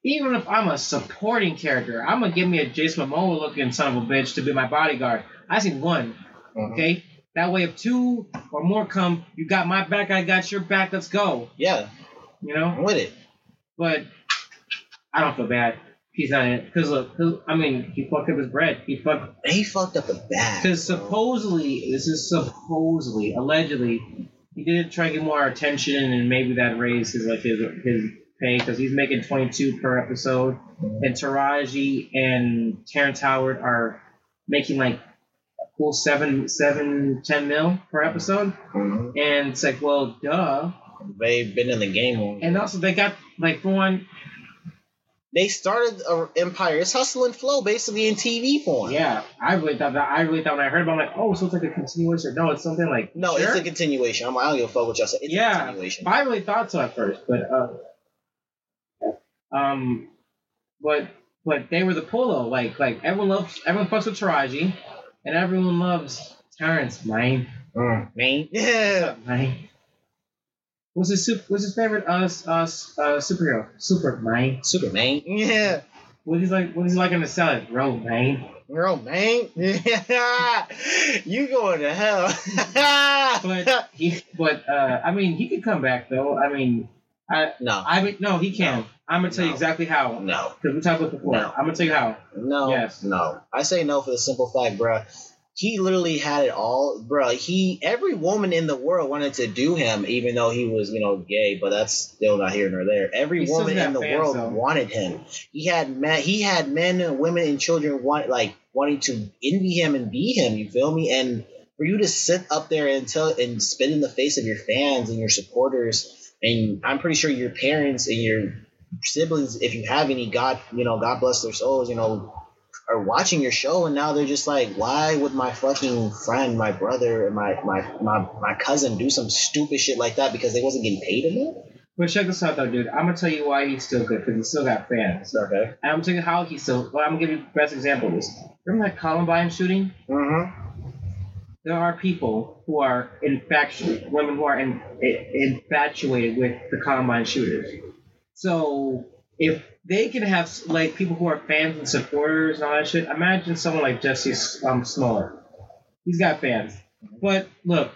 Even if I'm a supporting character, I'm gonna give me a Jason Momoa looking son of a bitch to be my bodyguard. I seen one, Mm-hmm. okay? That way, if two or more come, you got my back, I got your back. Let's go. Yeah, You know. I'm with it. But I don't feel bad. He's not in it because look, 'cause, I mean, he fucked up his bread. He fucked He fucked up the bag. because supposedly this is supposedly allegedly he did try to get more attention and maybe that raised his like his his pay because he's making 22 per episode and Taraji and Terrence Howard are making like a cool seven seven ten mil per episode Mhm. and it's like well duh They've been in the game. and also they got like for one they started a Empire. It's hustle and flow, basically in TV form. yeah I really thought that I really thought when I heard about it, I'm like oh so it's like a continuation no it's something like No, sure? it's a continuation. I'm like, I don't give a fuck what y'all say. It's a Yeah. continuation. I really thought so at first, but uh, um, but but they were the polo. Like like everyone loves everyone fucks with Taraji, and everyone loves Terrence. Mine, Mm, man. Yeah. mine. What's his sup- What's his favorite uh, s- uh, uh superhero? Super mine. Superman. Yeah. What is like? What is he like in the salad? Bro, mine. Bro, man. Yeah. you going to hell. But he, but uh, I mean, he could come back though. I mean, I, no. I mean, no, he can't. I'm gonna tell you exactly how. No. Because we talked about before. No. I'm gonna tell you how. No. Yes. No. I say no for the simple fact, bruh. He literally had it all, bruh. He every woman in the world wanted to do him, even though he was, you know, gay. But that's still not here nor there. Every woman in the world though. wanted him. He had men. He had men and women and children want like wanting to envy him and be him. You feel me? And for you to sit up there and tell and spit in the face of your fans and your supporters, and I'm pretty sure your parents and your siblings, if you have any, God, you know, God bless their souls, you know, are watching your show and now they're just like, why would my fucking friend, my brother, and my my my, my cousin do some stupid shit like that because they wasn't getting paid enough? But check this out though, dude. I'm gonna tell you why he's still good because he still got fans. Okay. And I'm gonna tell you how he's still. Well, I'm gonna give you the best example of this. Remember that Columbine shooting? Mm-hmm. There are people who are infatuated, women who are in, in, infatuated with the Columbine shooters. So if they can have like people who are fans and supporters and all that shit, imagine someone like Jussie um, Smollett. He's got fans, but look,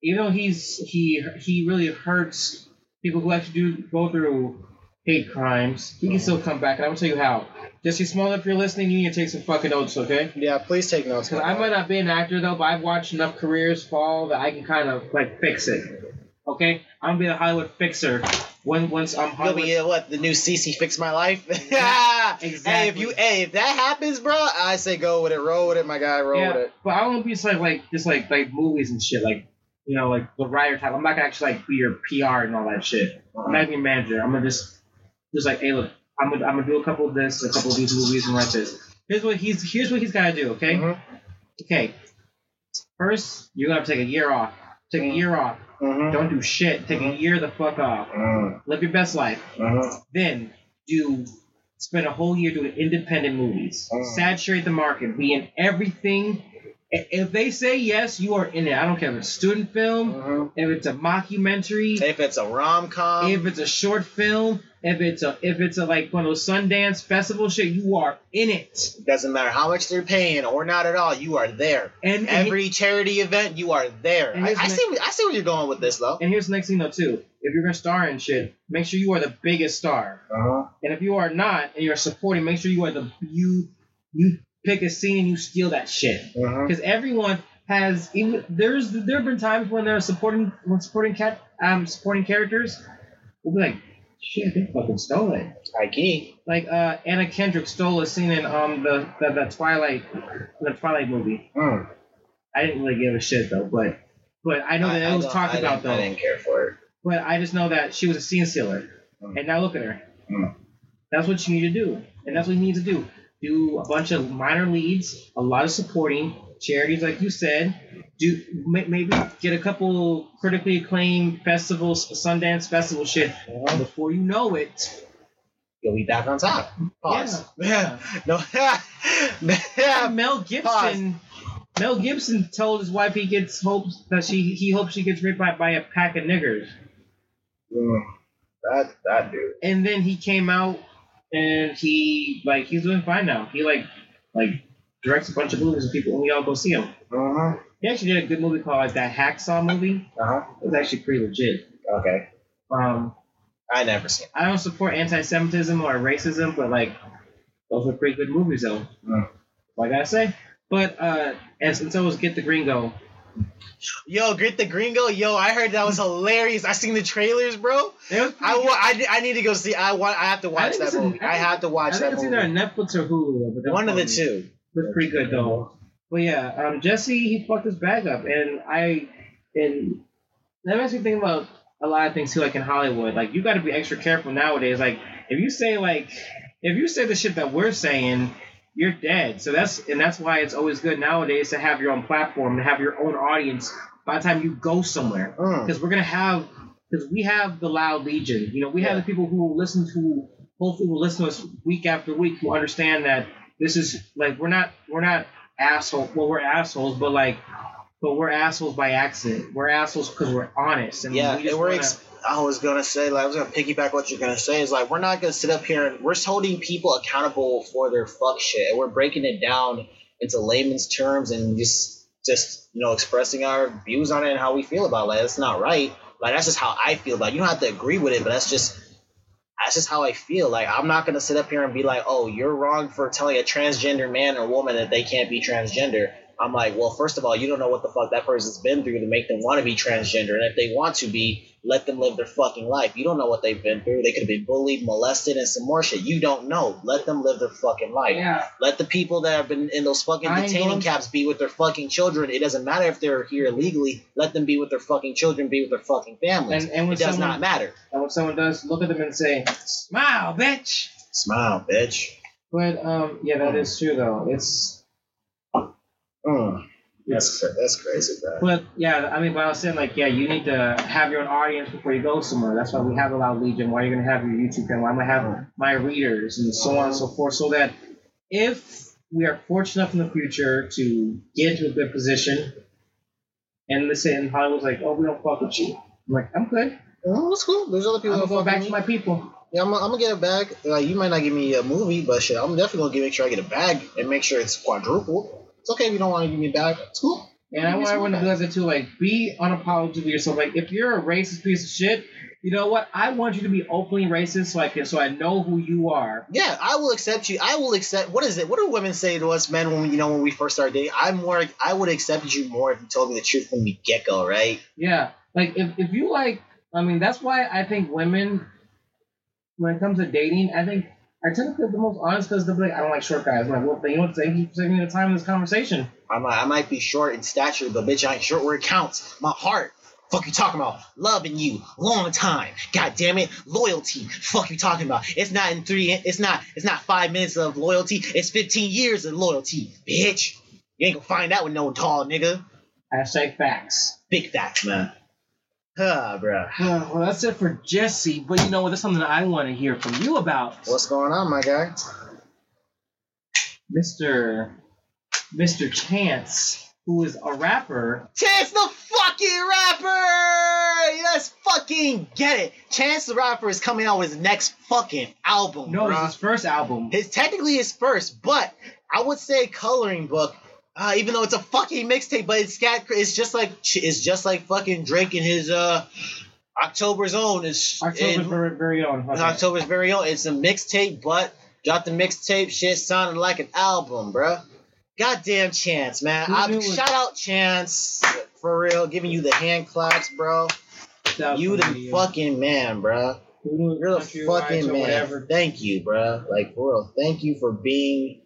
you know he's he he really hurts people who actually do go through hate crimes. He can still come back, and I'm gonna tell you how. Jussie Smollett, if you're listening, you need to take some fucking notes, okay? Yeah, please take notes. Because I might not be an actor though, but I've watched enough careers fall that I can kind of like fix it. Okay, I'm gonna be a Hollywood fixer when once I'm You'll Hollywood. be uh, what the new CC fix my life. yeah, Exactly. Hey, if you hey if that happens, bro, I say go with it, roll with it, my guy, roll with it. but I won't be just like like just like like movies and shit like you know like the writer type. I'm not gonna actually like be your PR and all that shit. I'm not gonna be manager. I'm gonna just just like hey look, I'm gonna I'm gonna do a couple of this, a couple of these movies and write this. Here's what he's here's what he's gotta do. Okay. Mhm. Okay. First, you're gonna have to take a year off. Take a year off. Mhm. Don't do shit. Take a year the fuck off. Mhm. Live your best life. Mhm. Then do spend a whole year doing independent movies. Mm. Saturate the market. Be in everything. If they say yes, you are in it. I don't care if it's student film, Mhm. if it's a mockumentary, If it's a rom com, if it's a short film, if it's a if it's a like one of those Sundance festival shit, you are in it. doesn't matter how much they're paying or not at all, you are there. And and, Every charity event, you are there. I, I see. I see where you're going with this, though. and here's the next thing though too. If you're gonna star in shit, make sure you are the biggest star. Uh-huh. And if you are not and you're supporting, make sure you are the you you pick a scene and you steal that shit. Uh-huh. Because everyone has even there's there have been times when they're supporting when supporting cat um supporting characters, we'll be like, shit, they fucking stole it. High key. Like uh Anna Kendrick stole a scene in um the the, the Twilight the Twilight movie. Mm. I didn't really give a shit though, but but I know that I- it was I talked I about didn't- though. I didn't care for it. But I just know that she was a scene stealer. Mm. And now look at her. Mm. That's what you need to do. And that's what you need to do. Do a bunch of minor leads, a lot of supporting, charities like you said. Do maybe get a couple critically acclaimed festivals, Sundance festival shit. And before you know it, You'll be back on top. Pause. Yeah. No. yeah. Mel Gibson Mel Gibson told his wife he gets hopes that she he hopes she gets raped by, by a pack of niggers. Mm. That that dude. and then he came out and he like he's doing fine now. He like like directs a bunch of movies and people and we all go see him. Uh-huh. He actually did a good movie called like that Hacksaw movie. Uh-huh. It was actually pretty legit. Okay. Um, I never seen. It. I don't support anti-Semitism or racism, but like those were pretty good movies though. Mm. Like I say. But uh, and, since I was Get the Gringo. Yo, Grit the Gringo. Yo, I heard that was hilarious. I seen the trailers, bro. I, I, I need to go see. I want. I have to watch that movie. I have to watch I that think it's either on Netflix or Hulu. but One of the two. It's pretty good though. But yeah, um, Jussie he fucked his bag up, and I and that makes me think about a lot of things too, like in Hollywood. Like you got to be extra careful nowadays. Like if you say like if you say the shit that we're saying, you're dead. So that's and that's why it's always good nowadays to have your own platform, to have your own audience. By the time you go somewhere, Mm. because we're gonna have because we have the loud legion. You know, we have the people who will listen to hopefully will listen to us week after week who understand that this is like we're not we're not asshole well we're assholes but like but we're assholes by accident. We're assholes because we're honest and Yeah, we just and we're. wanna- Ex- I was gonna say, like, I was gonna piggyback what you're gonna say. Is like, we're not gonna sit up here and we're holding people accountable for their fuck shit, and we're breaking it down into layman's terms and just, just you know, expressing our views on it and how we feel about it. Like, that's not right. Like, that's just how I feel. Like, you don't have to agree with it, but that's just. That's just how I feel. Like I'm not gonna sit up here and be like, "Oh, you're wrong for telling a transgender man or woman that they can't be transgender." I'm like, well, first of all, you don't know what the fuck that person's been through to make them want to be transgender, and if they want to be, let them live their fucking life. You don't know what they've been through. They could have been bullied, molested, and some more shit. You don't know. Let them live their fucking life. yeah. Let the people that have been in those fucking detaining camps be with their fucking children. It doesn't matter if they're here illegally. Let them be with their fucking children, be with their fucking families. And, and when it does someone, not matter. And when someone does, look at them and say, "Smile, bitch." Smile, bitch. But um, yeah, that is true though. It's Mm. That's that's crazy, bro. But yeah, I mean, but I was saying like, yeah, you need to have your own audience before you go somewhere. That's why we have a Loud Legion. Why are you're gonna have your YouTube channel? Why I'm gonna have my readers and so on and so forth, so that if we are fortunate enough in the future to get into a good position, and let's say in Hollywood's like, oh, we don't fuck with you. I'm like, I'm good. Oh, that's cool. There's other people. I'm that gonna go back with to my people. Yeah, I'm, I'm gonna get a bag. Like you might not give me a movie, but shit, I'm definitely gonna give, make sure I get a bag and make sure it's quadruple. It's okay if you don't want to give me a bag. It's cool. And I want everyone to do that too. Like, be unapologetic yourself. Like, if you're a racist piece of shit, you know what? I want you to be openly racist, so I can, so I know who you are. Yeah, I will accept you. I will accept. What is it? What do women say to us men when we, you know when we first start dating? I'm more. I would accept you more if you told me the truth from the get go, right? Yeah. Like, if, if you like, I mean, that's why I think women, when it comes to dating, I think are typically the most honest because be like, I don't like short guys. I'm like, well, you know what? Thank you for taking the time in this conversation. I might, I might be short in stature, but bitch, I ain't short where it counts. My heart. Fuck you talking about? Loving you, long time. God damn it, loyalty. Fuck you talking about? It's not in three. It's not. It's not five minutes of loyalty. It's fifteen years of loyalty, bitch. You ain't gonna find that with no tall nigga. Hashtag facts. Big facts, man. Huh, bruh. well, that's it for Jussie. But you know what? That's something I want to hear from you about. What's going on, my guy? Mr. Mr. Chance, who is a rapper. Chance the fucking rapper! Let's fucking get it. Chance the rapper is coming out with his next fucking album. No, bruh. it's his first album. His technically his first, but I would say coloring book. Uh, even though it's a fucking mixtape, but it's got it's just like it's just like fucking Drake and his uh October's own is October's very, very own. Okay. October's very own. It's a mixtape, but dropped the mixtape. Shit sounded like an album, bruh. Goddamn Chance, man. I, shout out Chance for real, giving you the hand claps, bro. You the fucking man, bro. You're the fucking man. Whatever. Thank you, bro. Like for real. Thank you for being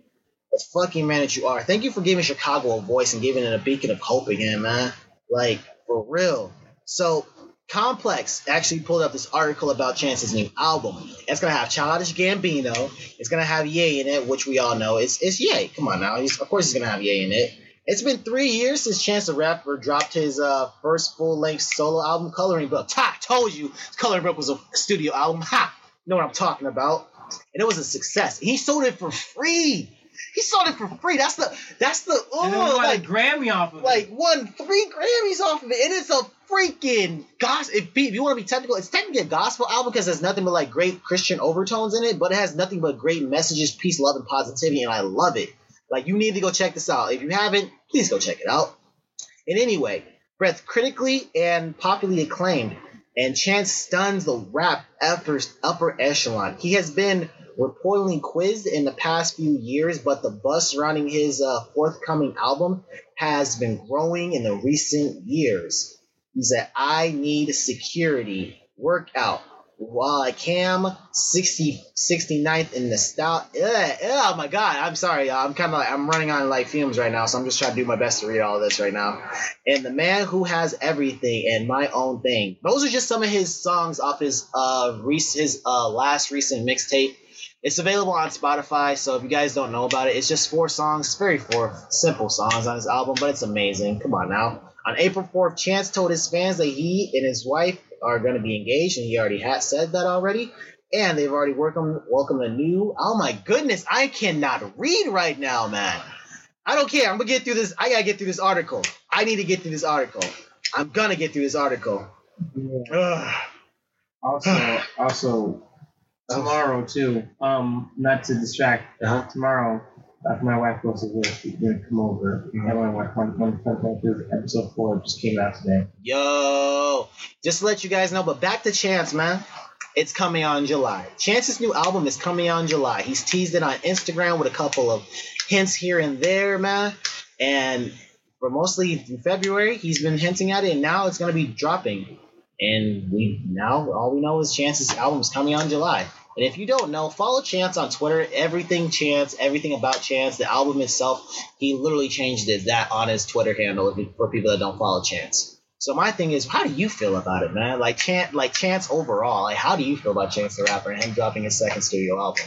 the fucking man that you are. Thank you for giving Chicago a voice and giving it a beacon of hope again, man. Like for real. So Complex actually pulled up this article about Chance's new album. It's gonna have Childish Gambino. It's gonna have Ye in it, which we all know. It's it's Ye. Come on now. He's, of course he's gonna have Ye in it. It's been three years since Chance the Rapper dropped his uh, first full length solo album, Coloring Book. Ha! Told you, Coloring Book was a studio album. Ha! Know what I'm talking about? And it was a success. He sold it for free. He sold it for free. That's the that's the oh like a Grammy off of like it. won three Grammys off of it. and It is a freaking gospel. If, if you want to be technical, it's technically a gospel album because there's nothing but like great Christian overtones in it, but it has nothing but great messages, peace, love, and positivity, and I love it. Like you need to go check this out. If you haven't, please go check it out. And anyway, Breath critically and popularly acclaimed, and Chance stuns the rap upper, upper echelon. He has been reportedly quizzed in the past few years, but the buzz surrounding his uh, forthcoming album has been growing in the recent years. He said, I need security. workout. While I cam 60, 69th in the style. Ugh, oh my god, I'm sorry. y'all. I'm kind of like, I'm running on like fumes right now, so I'm just trying to do my best to read all this right now. And the man who has everything and my own thing. Those are just some of his songs off his uh rec- his uh last recent mixtape. It's available on Spotify, so if you guys don't know about it, it's just four songs. It's very four simple songs on his album, but it's amazing. Come on now. On April 4th, Chance told his fans that he and his wife are going to be engaged, and he already had said that already. And they've already welcomed welcomed a new. Oh my goodness, I cannot read right now, man. I don't care. I'm gonna get through this. I gotta get through this article. I need to get through this article. I'm gonna get through this article. Ugh. Also, also tomorrow too. Um, not to distract. Uh-huh. Tomorrow, after my wife goes to work, she's gonna come over. Mhm. And my wife, one, one, one, one, one, episode four just came out today. Yo, just to let you guys know, but back to Chance, man. It's coming out in July. Chance's new album is coming out in July. He's teased it on Instagram with a couple of hints here and there, man. And for mostly through February, he's been hinting at it, and now it's gonna be dropping. And we now all we know is Chance's album is coming out in July. And if you don't know, follow Chance on Twitter. Everything Chance, everything about Chance, the album itself, he literally changed it that on his Twitter handle for people that don't follow Chance. So my thing is, how do you feel about it, man? Like Chance, like Chance overall, like how do you feel about Chance the Rapper and him dropping his second studio album?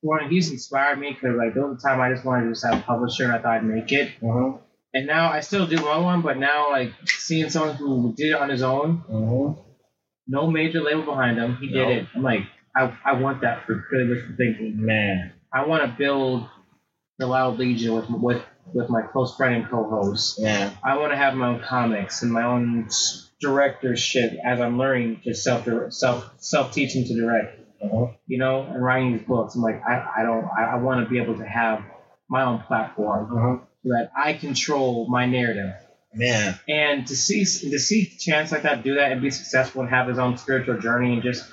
One, he's inspired me because like there was a time I just wanted to just have a publisher and I thought I'd make it. Mm-hmm. And now I still do my one, but now like seeing someone who did it on his own, Mhm. no major label behind him, he did No. it. I'm like, I, I want that for Clearly Wishful Thinking. Man. I want to build the Loud Legion with with with my close friend and co-host. Yeah. I want to have my own comics and my own directorship as I'm learning to self self self teaching to direct. Mhm. You know, and writing these books. I'm like, I, I don't I, I want to be able to have my own platform Mhm. That I control my narrative. Man. And to see to see Chance like that do that and be successful and have his own spiritual journey and just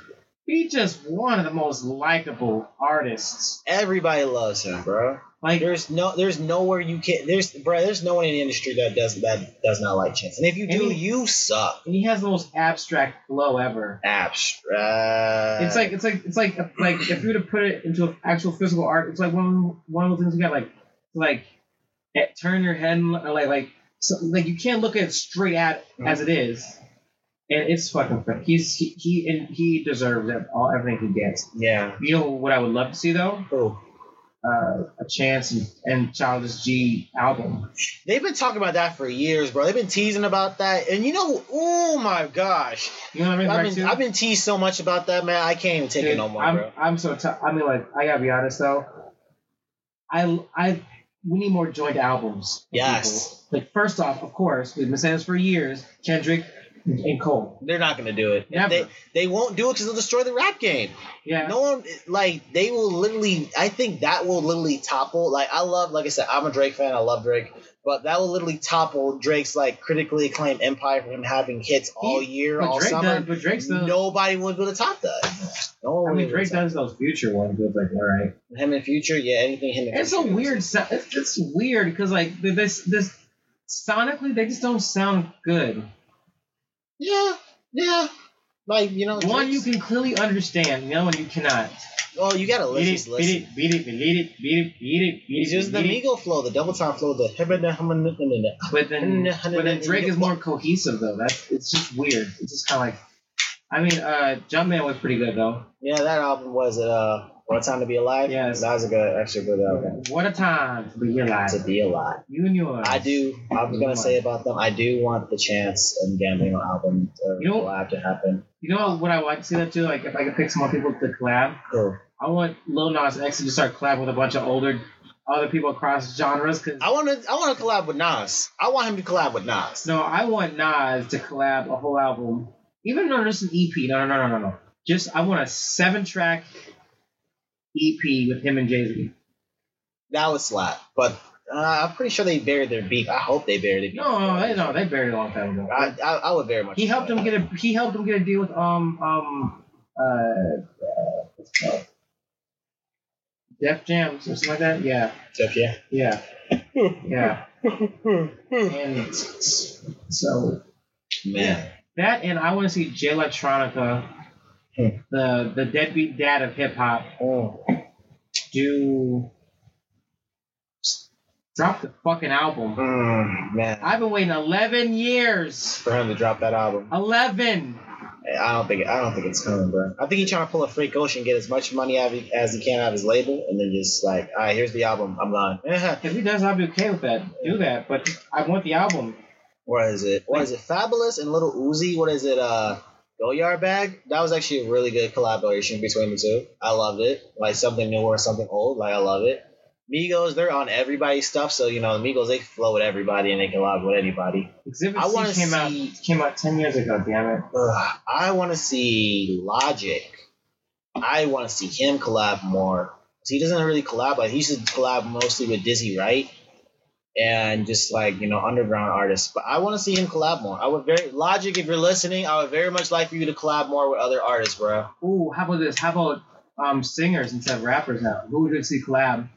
be just one of the most likable artists. Everybody loves him, bro. Like There's no, there's nowhere you can. There's, bro. There's no one in the industry that does that does not like Chance. And if you do, he- you suck. and he has the most abstract flow ever. Abstract. It's like it's like it's like like if you were to put it into actual physical art, it's like one one of the things you got like like eh, turn your head and like like so, like you can't look at it straight at as it is, and it's fucking. fun. He's he he and he deserves it, all everything he gets. yeah. You know what I would love to see though? Oh. Uh, a Chance and, and Childish G album. They've been talking about that for years, bro. They've been teasing about that, and you know, oh my gosh, You know what I mean? I've right, been too? I've been teased so much about that, man. I can't even take it no more, I'm, bro. I'm so t- I mean, like, I gotta be honest though. I I we need more joint albums. Yes. people. Like first off, of course, we've been saying this for years. Kendrick and Cole. They're not gonna do it. Never. They they won't do it because they'll destroy the rap game. Yeah. No one like they will literally. I think that will literally topple. Like I love, like I said, I'm a Drake fan. I love Drake, but that will literally topple Drake's like critically acclaimed empire for him having hits all year, but all Drake summer. does, but Drake's the. Nobody would be able to top that. No one I mean, Drake does those future ones. But it's like, all right. him in future. Yeah, anything him. In It's a weird. It's, it's weird because like this this sonically they just don't sound good. Yeah, yeah. Like you know, One you can clearly understand. The other one you cannot. Oh, you gotta Beat listen. it, beat it, beat it, beat it, beat it, beat it, beat it. using the beat. Migo flow, the double time flow, the But then, but then Drake is more cohesive though. That's it's just weird. It's just kind of like, I mean, uh, Jumpman was pretty good though. Yeah, that album was uh, "What a Time to Be Alive." Yes. that was a good, actually good album. What a time to be alive. To be alive. You and yours. I do. I was gonna say about them. I do want the Chance and Gambino album to You know- collab to happen. You know what I want to see that too? Like if I could pick some more people to collab, Cool. I want Lil Nas X to just start collabing with a bunch of older other people across genres. Cause I want to. I want to collab with Nas. I want him to collab with Nas. no, I want Nas to collab a whole album, even though just an EP. No, no, no, no, no, no. Just I want a seven track EP with him and Jay Z. That was slap. But uh, I'm pretty sure they buried their beef. I hope they buried it. No, no, they, no, they buried it a long time ago. I, I, I would very much. He helped him get a he helped him get a deal with um um uh, uh what's it called? Def Jam or something like that. Yeah, Jeff, yeah. yeah, yeah. And so Man. that and I want to see Jay Electronica, The the deadbeat dad of hip hop, Oh. do drop the fucking album. Mm, man. I've been waiting 11 years. For him to drop that album. 11. I don't think I don't think it's coming, bro. I think he's trying to pull a Frank Ocean, get as much money out of he, as he can out of his label, and then just like, all right, here's the album. I'm gone. If he does, I'll be okay with that. Do that, but I want the album. what is it? What is it? Fabolous and Little Uzi. What is it? Uh, Go Yard Bag. That was actually a really good collaboration between the two. I loved it. Like something new or something old. Like I love it. Migos, they're on everybody's stuff, so you know the Migos they flow with everybody and they collab with anybody. Exhibit I C came out came out 10 years ago. Damn it. Ugh, I want to see Logic. I want to see him collab more. He doesn't really collab, but he should collab mostly with Dizzy, right? And just like you know, underground artists. But I want to see him collab more. I would very Logic, if you're listening, I would very much like for you to collab more with other artists, bro. Ooh, how about this? How about um singers instead of rappers now? Who would you see collab?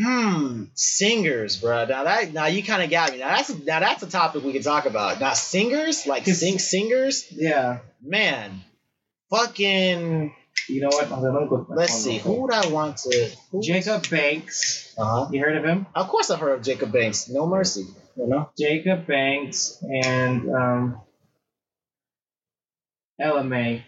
Hmm, singers, bro. Now that now you kind of got me. Now that's now that's a topic we can talk about. Now singers, like sing singers, Yeah. man, fucking. You know what? Hold on, let me go with my Let's phone see, real who quick. would I want to? who- Jacob Banks. Uh huh. You heard of him? Of course, I've heard of Jacob Banks. No mercy. You know. Jacob Banks and um Ella Mai.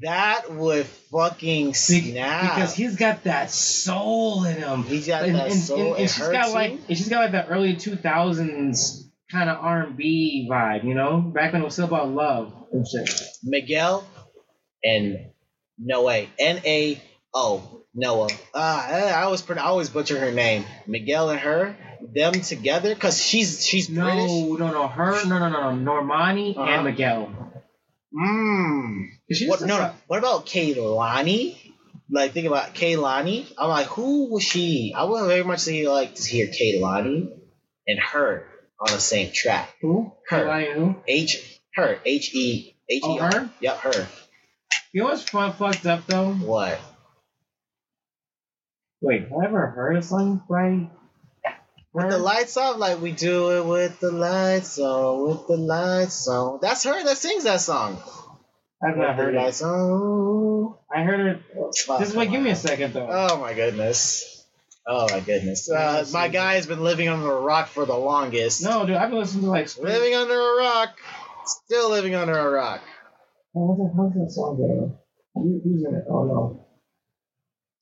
That would fucking Be- snap. because he's got that soul in him. he's got and, that and- soul. and- and it she's hurts got you. like and she's got like that early two thousands kind of R and B vibe, you know, back when it was still about love and shit. Miguel and Noah. N A O. Noah. Ah, I always I always butcher her name. Miguel and her, them together, cause she's she's No, British. no, no, no, her, no, no, no, no, Normani Uh-huh. and Miguel. Mmm. What? No, no. What about Kehlani? Like think about Kehlani. I'm like, who was she? I would very much see like to hear Kehlani and her on the same track. Who? Her. H her H E H E Oh, her? Yep, her. You know what's fucked up though? What? Wait, have I ever heard a song by With the lights off, like we do it with the lights on, with the lights on. That's her that sings that song. I've not heard it. on. I heard it. Oh, Just wait, give me a second though. Oh my goodness. Oh my goodness. Uh, my guy has been living under a rock for the longest. no, dude, I've been listening to like. Living under a rock. Still living under a rock. Oh, what the hell's that song go? Who's in it? Oh no.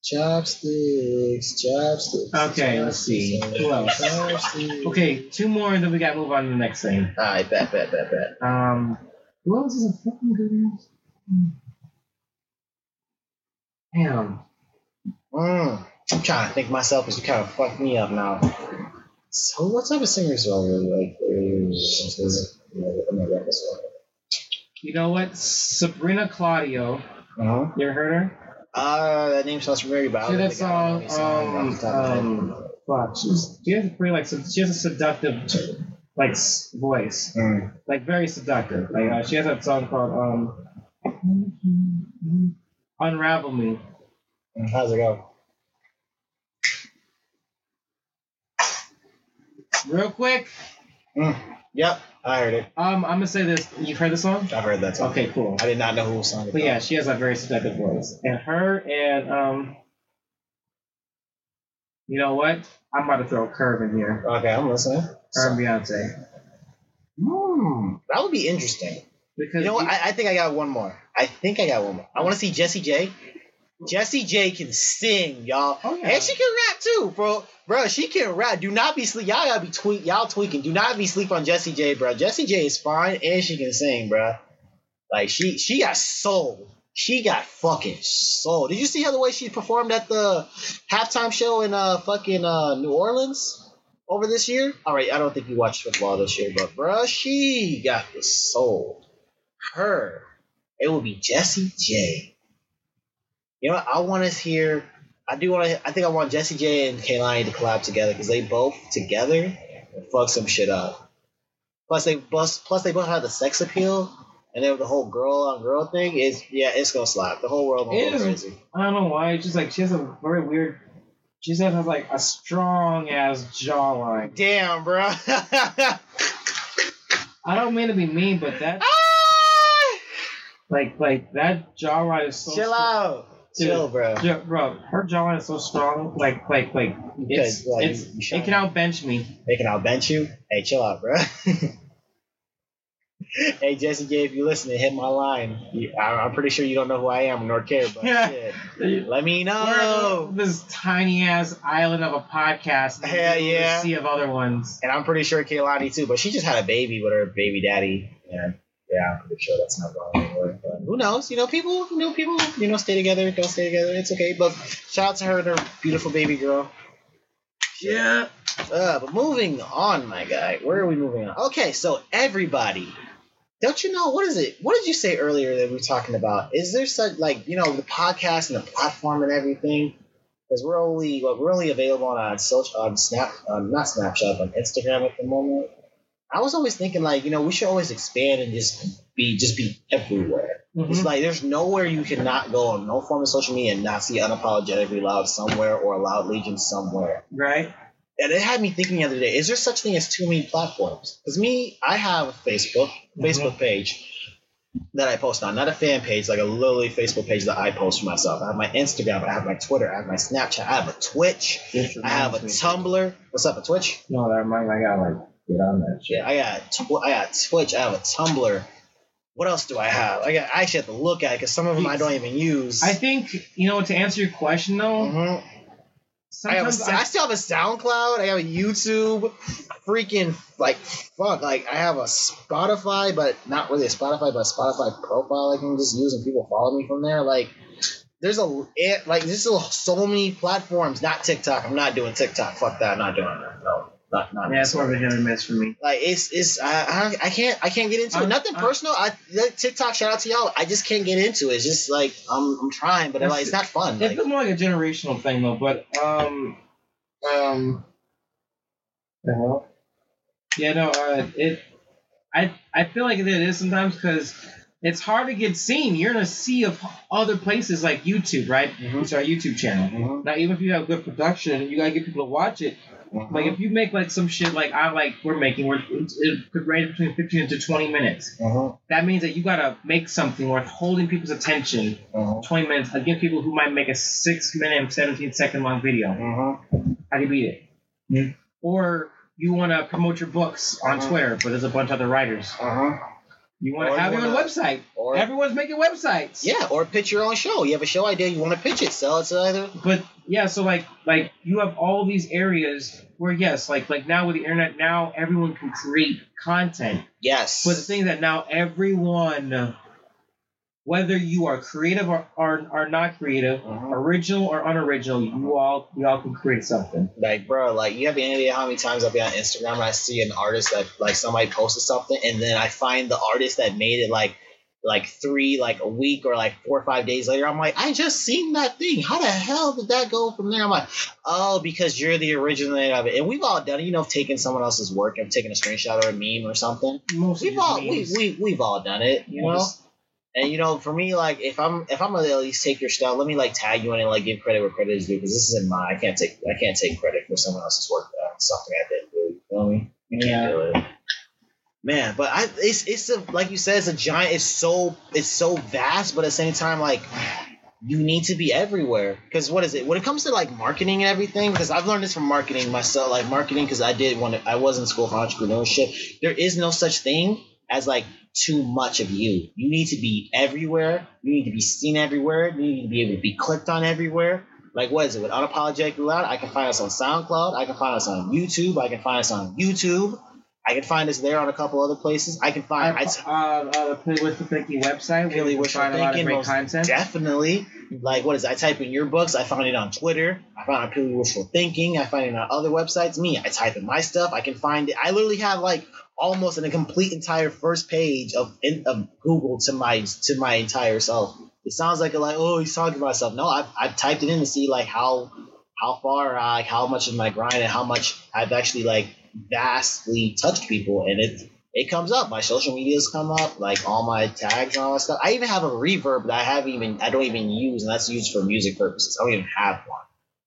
Chopsticks, chopsticks. Okay, let's see. Who else? Chopsticks. Okay, two more and then we gotta move on to the next thing. Alright, bet, bet, bet, bet. Um, who else is a fucking good Damn. Mm. I'm trying to think myself because you kind of fucked me up now. So, what type of singers do I really like? There's- I'm gonna write this You know what? Sabrina Claudio. Uh-huh. You ever heard her? Uh, that name sounds very but I See don't that think I know song? song Um, off the top of my head. um, fuck. She's, she has a pretty like she has a seductive like voice, Mm. like very seductive. Like uh, she has that song called um, "Unravel Me." How's it go? Real quick, Mm. Yep, I heard it. um, I'm gonna say this. You've heard the song? I've heard that song. Okay, cool. I did not know who was song it But yeah, she has a very seductive voice, and her and um, you know what? I'm about to throw a curve in here. Okay, I'm listening. Her and Beyonce, Hmm, that would be interesting. because You know what? I, I think I got one more. I think I got one more. I want to see Jessie J. Jessie J can sing, y'all. Oh, yeah. And she can rap too, bro. Bro, she can rap. Do not be sleep. Y'all gotta be tweak. Y'all tweaking. Do not be sleep on Jessie J, bro. Jessie J is fine and she can sing, bro. Like she she got soul. She got fucking soul. Did you see how the way she performed at the halftime show in uh fucking uh New Orleans over this year? All right, I don't think you watched football this year, but bro, she got the soul. Her, it would be Jessie J. You know, what? I want to hear. I do want to. I think I want Jessie J and Kehlani to collab together because they both together fuck some shit up. Plus they plus plus they both have the sex appeal, and then the whole girl on girl thing is yeah, it's gonna slap. The whole world gonna go crazy. I don't know why. It's just like she has a very weird. She just has like a strong ass jawline. Damn, bro. I don't mean to be mean, but that Ah! like like that jawline is so Chill strong. out. Chill, bro. Yeah, bro, her jawline is so strong. Like like like it's, like, it's it can outbench me. They can outbench you. Hey, chill out, bro. hey, Jessie J, if you listening, hit my line. You, I, I'm pretty sure you don't know who I am nor care, but Yeah. shit, let me We're know. this tiny ass island of a podcast. Hell yeah. Sea of other ones. And I'm pretty sure Kehlani too, but she just had a baby with her baby daddy. And yeah, I'm pretty sure that's not wrong anymore. But who knows? You know, people, you know, people, you know, stay together, don't stay together. It's okay. But shout out to her and her beautiful baby girl. Yeah. Uh, but moving on, my guy. Where are we moving on? Okay, so everybody. Don't you know what is it? What did you say earlier that we were talking about? Is there such like you know the podcast and the platform and everything? Because we're only well, we're only available on social on Snap, um, not Snapchat, on Instagram at the moment. I was always thinking like you know we should always expand and just be just be everywhere. Mhm. It's like there's nowhere you cannot go on no form of social media and not see unapologetically loud somewhere or a loud legion somewhere Right. and it had me thinking the other day: Is there such thing as too many platforms? Because me, I have a Facebook Facebook page that I post on, not a fan page, like a literally Facebook page that I post for myself. I have my Instagram, I have my Twitter, I have my Snapchat, I have a Twitch, I have a Tumblr. What's up, a Twitch? No, that reminds me. I gotta like get on that shit. Yeah, I got tw- I got Twitch, I have a Tumblr, what else do I have? I got I actually have to look at because some of them I don't even use. I think you know to answer your question though. Mhm. I, have a, Sometimes I still have a SoundCloud. I have a YouTube. Freaking like fuck. Like I have a Spotify, but not really a Spotify, but a Spotify profile I can just use, and people follow me from there. Like there's a it, like there's still so many platforms. Not TikTok. I'm not doing TikTok. Fuck that. I'm not doing that. No, not not. yeah, it's more of a hit or miss for me. Like it's it's I, I, I can't I can't get into it. I'm- Nothing I'm- personal. I like, TikTok. Shout out to y'all. I just can't get into it. It's just like I'm I'm trying, but like it's not fun. It's Like, more like a generational thing though, but um, um, the hell? Yeah, no, uh, it. I I feel like it is sometimes because it's hard to get seen. You're in a sea of other places like YouTube, right? Mhm. Which is our YouTube channel. Mhm. Now, even if you have good production, you gotta get people to watch it. Like if you make like some shit like I like we're making, where it could range between 15 to 20 minutes. Mhm. That means that you gotta make something worth holding people's attention Mhm. 20 minutes against people who might make a six minute and 17 second long video. How do you beat it? Hmm. Or you want to promote your books on Uh-huh. Twitter, but there's a bunch of other writers. Uh-huh. You want to you have your own website. Or Everyone's making websites. yeah, or pitch your own show. You have a show idea, you want to pitch it, sell it to either. But yeah, so like like you have all these areas where yes, like like now with the internet, now everyone can create content. Yes. But the thing that now everyone, whether you are creative or are, are not creative, Mhm. original or unoriginal, you all you all can create something. Like, bro, like you have any idea how many times I'll be on Instagram and I see an artist that like somebody posted something and then I find the artist that made it like like three, like a week or like four or five days later. I'm like, I just seen that thing. How the hell did that go from there? I'm like, oh, because you're the originator of it. And we've all done it, you know, taking someone else's work and taking a screenshot or a meme or something. Most We've all we, memes, we we've all done it, you know. just- And you know, for me, like if I'm if I'm gonna at least take your stuff, let me like tag you in and like give credit where credit is due because this isn't mine. I can't take I can't take credit for someone else's work. Uh, something I didn't do. You know what I mean? Can't Yeah. do it. Man, but I it's it's a like you said, it's a giant. It's so it's so vast, but at the same time, like you need to be everywhere. Because what is it? When it comes to like marketing and everything, because I've learned this from marketing myself, like marketing, because I did when I was in school for entrepreneurship. There is no such thing as like too much of you. You need to be everywhere. You need to be seen everywhere. You need to be able to be clicked on everywhere. Like what is it? With unapologetically loud, I can find us on SoundCloud. I can find us on YouTube. I can find us on YouTube. I can find us there on a couple other places. I can find. I, uh, uh, the Play Wishful Thinking website. Really you can Wishful a lot of Thinking, great content. Definitely. Like, what is it? I type in your books. I find it on Twitter. I find it on Wishful Thinking. I find it on other websites. Me, I type in my stuff. I can find it. I literally have like almost an, a complete entire first page of in, of Google to my to my entire self. It sounds like like oh he's talking about himself. No, I've, I've typed it in to see like how how far uh, like how much of my grind and how much I've actually like vastly touched people and it it comes up. My social medias come up, like all my tags and all that stuff. I even have a reverb that I haven't even I don't even use, and that's used for music purposes. I don't even have one.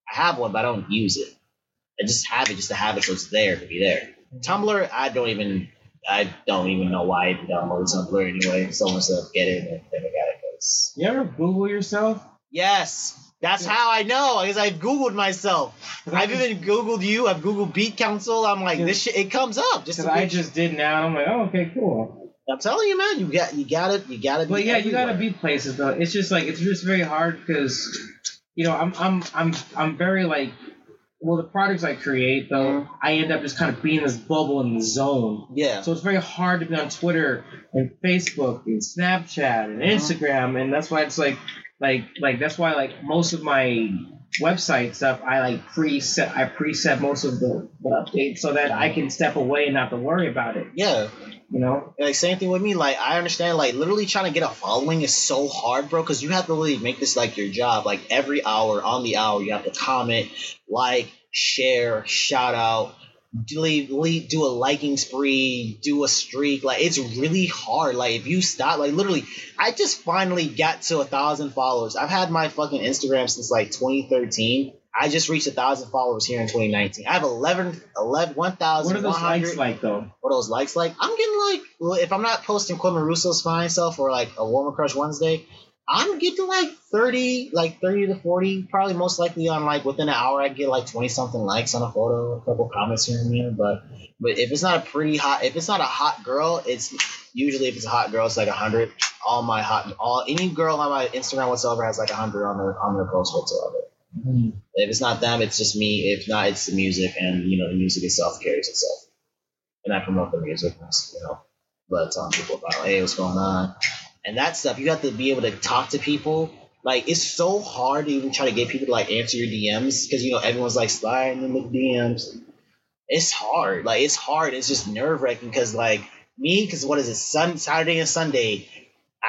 I have one, but I don't use it. I just have it just to have it, so it's there to be there. Tumblr, I don't even I don't even know why I downloaded Tumblr anyway. Someone said get it, and then I got it. You ever Google yourself? yes, that's how I know because I've Googled myself. I've even Googled you. I've Googled Beat Council. I'm like, this shit. It comes up just. I just did now, and I'm like, oh, okay, cool. I'm telling you, man. You got. You got it. You got to. But yeah, you gotta be places though. It's just like it's just very hard because, you know, I'm I'm I'm I'm very like, well, the products I create though, Mhm. I end up just kind of being this bubble in the zone. Yeah. So it's very hard to be on Twitter and Facebook and Snapchat and Mhm. Instagram, and that's why it's like, like, like that's why like most of my website stuff I like preset. I preset most of the, the updates so that I can step away and not to worry about it. Yeah. You know. Like same thing with me. Like I understand. Like literally trying to get a following is so hard, bro. Because you have to really make this like your job. Like every hour on the hour, you have to comment, like, share, shout out, do, leave, leave, do a liking spree, do a streak. Like it's really hard. Like if you stop, like literally, I just finally got to a thousand followers. I've had my fucking Instagram since like 2013. I just reached a thousand followers here in 2019. I have 11, 11 What are those 1,100 likes like though? what are those likes like? I'm getting like, well, if I'm not posting Quentin Russo's fine self or like a Woman Crush Wednesday, I'm getting like 30, like 30 to 40, probably most likely on like within an hour, I get like 20 something likes on a photo, a couple comments here and there. But but if it's not a pretty hot, if it's not a hot girl, it's usually if it's a hot girl, it's like 100. All my hot, all any girl on my Instagram whatsoever has like 100 on their on their post whatsoever. Mm-hmm. If it's not them, it's just me. If not, it's the music, and you know the music itself carries itself. And I promote the music, you know. But telling people about, hey, what's going on, and that stuff. You have to be able to talk to people. Like it's so hard to even try to get people to like answer your DMs because you know everyone's like sliding in the DMs. It's hard. Like it's hard. It's just nerve wracking because like me, because what is it? Sun Saturday and Sunday.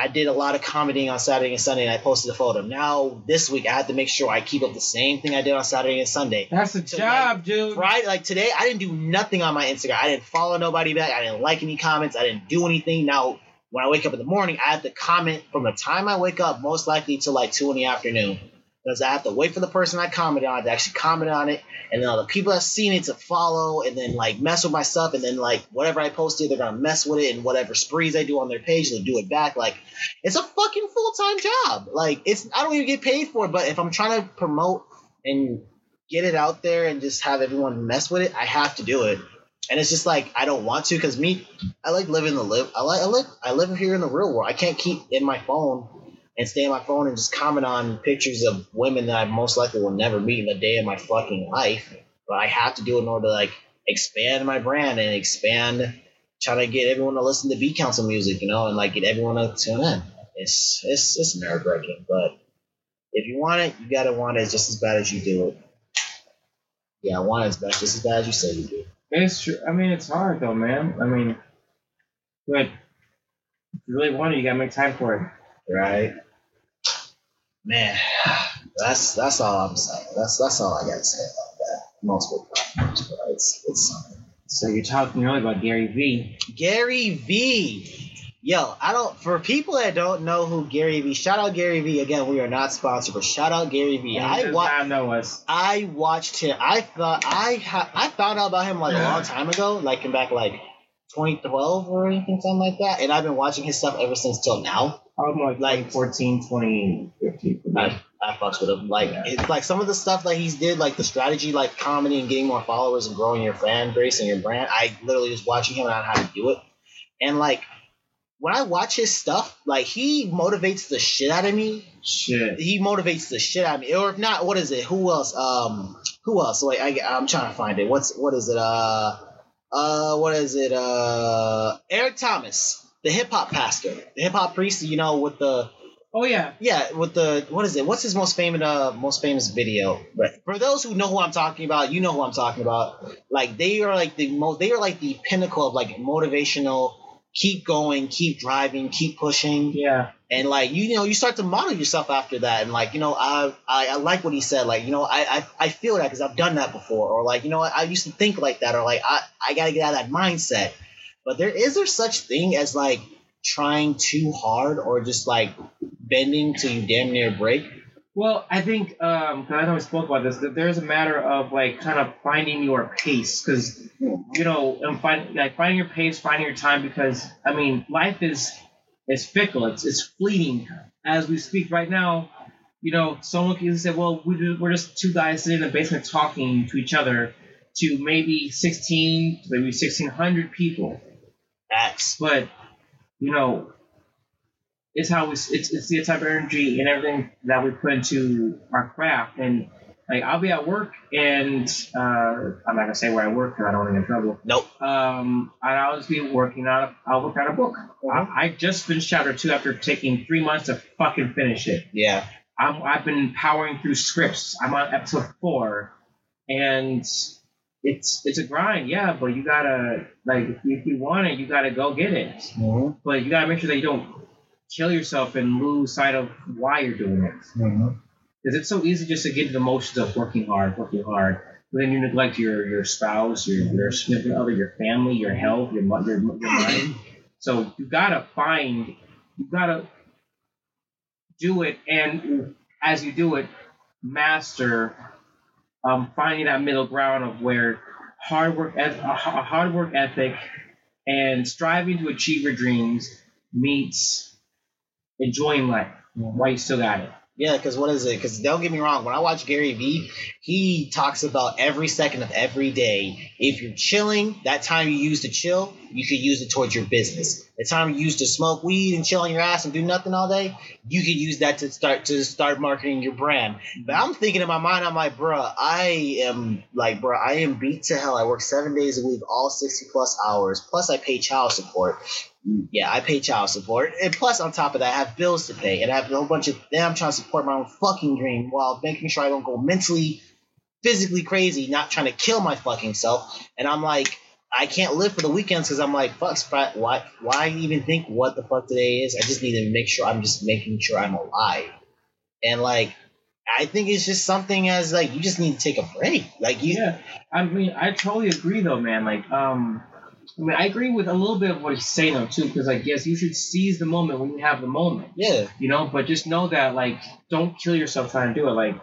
I did a lot of commenting on Saturday and Sunday, and I posted a photo. Now this week, I had to make sure I keep up the same thing I did on Saturday and Sunday. That's a So, job, dude. Right? like today, I didn't do nothing on my Instagram. I didn't follow nobody back. I didn't like any comments. I didn't do anything. Now, when I wake up in the morning, I have to comment from the time I wake up, most likely till like two in the afternoon, because I have to wait for the person I commented on to actually comment on it, and then all the people that seen it to follow, and then like mess with my stuff, and then like whatever I posted, they're gonna mess with it, and whatever sprees I do on their page, they'll do it back. Like it's a fucking full time job. Like it's I don't even get paid for it, but if I'm trying to promote and get it out there and just have everyone mess with it, I have to do it. And it's just like I don't want to because me, I like living the live. I like I live I live here in the real world. I can't keep in my phone and stay on my phone and just comment on pictures of women that I most likely will never meet in a day of my fucking life. But I have to do it in order to like expand my brand and expand, trying to get everyone to listen to Beat Council music, you know, and like get everyone to tune in. It's it's it's nerve wracking, but if you want it, you gotta want it just as bad as you do it. Yeah, I want it as bad, just as bad as you say you do. It's true. I mean, it's hard though, man. I mean, but if you really want it, you gotta make time for it. right? Man, that's that's all I'm saying. That's that's all I gotta say about that. Multiple platforms, but it's it's something. So you're talking earlier about Gary V. Gary V. Yo, I don't. For people that don't know who Gary V, shout out Gary V. Again, we are not sponsored, but shout out Gary V. And he I know us. I watched him. I thought I ha- I found out about him like a long time ago, like in back like 2012 or anything, something like that. And I've been watching his stuff ever since till now. I'm like, Like- 2014, 2015. I, I fucks with him. Like Yeah. it's like some of the stuff that he's did, like the strategy, like comedy and getting more followers and growing your fan base and your brand. I literally was watching him on how to do it, and like when I watch his stuff, like he motivates the shit out of me. Shit. He motivates the shit out of me. Or if not, what is it? Who else? Um, who else? Wait, I, I'm trying to find it. What's what is it? Uh, uh, what is it? Uh, Eric Thomas, the hip hop pastor, the hip hop priest. You know, with the Oh yeah. yeah, with the what is it? What's his most famous uh most famous video? But for those who know who I'm talking about, you know who I'm talking about. Like they are like the most they are like the pinnacle of like motivational keep going, keep driving, keep pushing. Yeah. And like you, you know, you start to model yourself after that, and like you know, I I, I like what he said. Like you know, I I, I feel that because I've done that before, or like you know, I used to think like that, or like I I gotta get out of that mindset. But there is there such thing as like trying too hard, or just like bending till you damn near break. Well, I think um, I know we spoke about this. That there's a matter of like kind of finding your pace, because you know, and find like finding your pace, finding your time. Because I mean, life is is fickle. It's it's fleeting. As we speak right now, you know, someone can say, "Well, we, we're just two guys sitting in the basement talking to each other." To maybe 16, maybe 1600 people. That's but you know, it's how we it's it's the type of energy and everything that we put into our craft. And like I'll be at work and uh, I'm not gonna say where I work because I don't want to get in trouble. nope. Um, and I'll just be working on a I'll work on a book. Mhm. I, I just finished chapter two after taking three months to fucking finish it. Yeah. I'm, I've been powering through scripts. I'm on episode four, and it's it's a grind, yeah. But you gotta like if you want it, you gotta go get it. Mm-hmm. But you gotta make sure that you don't kill yourself and lose sight of why you're doing it. Mm-hmm. Because it's so easy just to get the motions of working hard, working hard. But then you neglect your your spouse, your your significant other, your family, your health, your your, your mind. So you gotta find, you gotta do it, and as you do it, master um, finding that middle ground of where hard work, eth- a h- a hard work ethic, and striving to achieve your dreams meets enjoying life. why you still got it. Yeah, because what is it? Because don't get me wrong, when I watch Gary Vee, he talks about every second of every day. If you're chilling, that time you use to chill, you could use it towards your business. The time you use to smoke weed and chill on your ass and do nothing all day, you could use that to start to start marketing your brand. But I'm thinking in my mind, I'm like, bruh, I am like, bruh, I am beat to hell. I work seven days a week, all 60 plus hours. Plus, I pay child support. Yeah, I pay child support. And plus, on top of that, I have bills to pay. And I have a whole bunch of, then I'm trying to support my own fucking dream while making sure I don't go mentally, physically crazy, not trying to kill my fucking self. And I'm like, I can't live for the weekends because I'm like, fuck, why, why even think what the fuck today is? I just need to make sure I'm just making sure I'm alive. And like, I think it's just something as like you just need to take a break. Like you, Yeah, I mean, I totally agree though, man. Like, um, I mean, I agree with a little bit of what he's saying though too, because I guess you should seize the moment when you have the moment, yeah, you know. But just know that, like, don't kill yourself trying to do it. Like,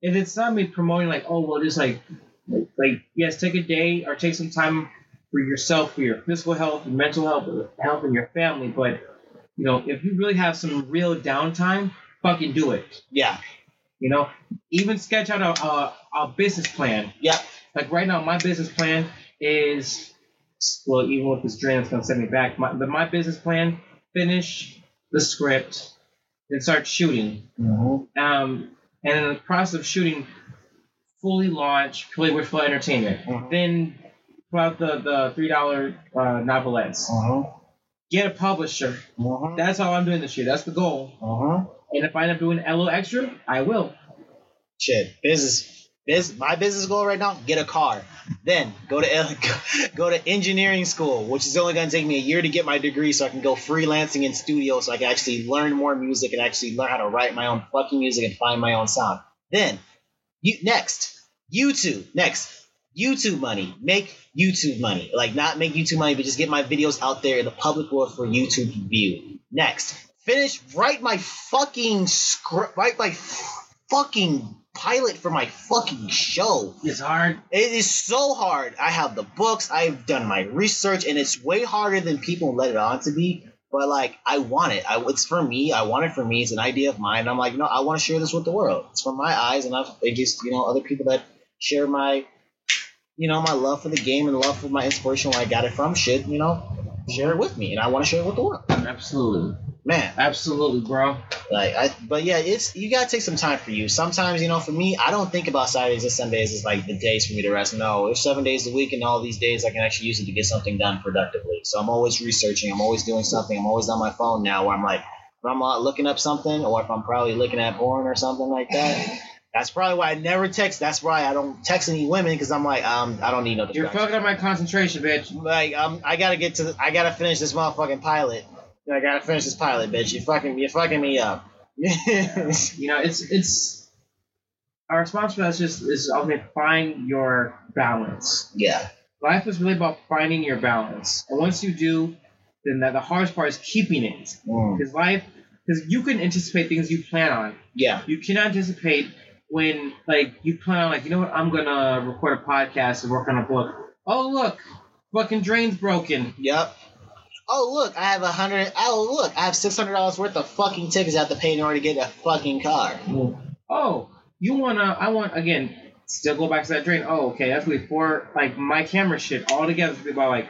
if it's not me promoting, like, oh well, just like, like, yes, take a day or take some time for yourself, for your physical health, your mental health, health, and your family. But you know, if you really have some real downtime, fucking do it. yeah, You know, even sketch out a, a, a business plan. yeah, Like right now, my business plan is well, even with this drain, it's gonna set me back. My, but my business plan: finish the script, then start shooting. Um, and in the process of shooting, fully launch Hollywood Full Entertainment. Mhm. Then put out the the three dollar uh, novelettes. uh-huh, Get a publisher. uh-huh, That's all I'm doing this year. That's the goal. uh-huh. And if I end up doing a little extra, I will. Shit, business, biz, my business goal right now: get a car, then go to go to engineering school, which is only gonna take me a year to get my degree, so I can go freelancing in studio, so I can actually learn more music and actually learn how to write my own fucking music and find my own sound. Then, you next YouTube next. YouTube money, make YouTube money. Like not make YouTube money, but just get my videos out there in the public world for YouTube view. Next, finish write my fucking script, write my fucking pilot for my fucking show. It's hard. It is so hard. I have the books, I've done my research, and it's way harder than people let it on to be. But like, I want it. I, it's for me. I want it for me. It's an idea of mine. I'm like, no, I want to share this with the world. It's from my eyes, and I've it just you know other people that share my, you know, my love for the game and love for my inspiration where I got it from. Shit, you know, share it with me, and I want to share it with the world. Absolutely. Man, Absolutely, bro. like I, but yeah, it's you gotta take some time for you. Sometimes, you know, for me, I don't think about Saturdays and Sundays as like the days for me to rest. No, there's seven days a week, and all these days I can actually use it to get something done productively. So I'm always researching. I'm always doing something. I'm always on my phone now, where I'm like, if I'm looking up something, or if I'm probably looking at porn or something like that. That's probably why I never text. That's why I don't text any women because I'm like, um, I don't need no. You're fucking up my concentration, bitch. Like, um, I gotta get to. The, I gotta finish this motherfucking pilot. I gotta finish this pilot, bitch. You fucking, you're fucking me up. You know, it's it's our response to that is just is ultimately find your balance. yeah. Life is really about finding your balance, and once you do, then that the hardest part is keeping it. Mm. Because life, because you can anticipate things you plan on. Yeah. You cannot anticipate when like you plan on like you know what I'm gonna record a podcast and work on a book. Oh look, fucking drain's broken. Yep. Oh look, I have a hundred. Oh look, I have six hundred dollars worth of fucking tickets I have to pay in order to get a fucking car. Oh, you wanna? I want again. Still go back to that drain. Oh, okay. That's really four. Like my camera shit all together is about like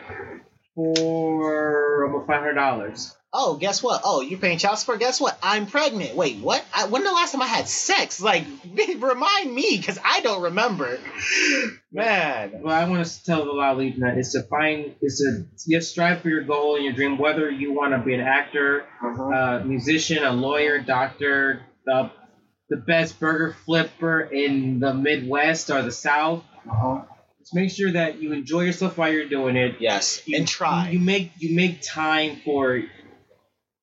four almost five hundred dollars. Oh, guess what? Oh, you're paying child support. Guess what? I'm pregnant. Wait, what? I, when the last time I had sex? Like, remind me, because I don't remember. Man. Well, I want to tell the lot that is to find is to yes strive for your goal and your dream. Whether you want to be an actor, Uh-huh. uh, musician, a lawyer, doctor, the the best burger flipper in the Midwest or the South. Uh-huh. Just make sure that you enjoy yourself while you're doing it. Yes, You- and try. You, make you make time for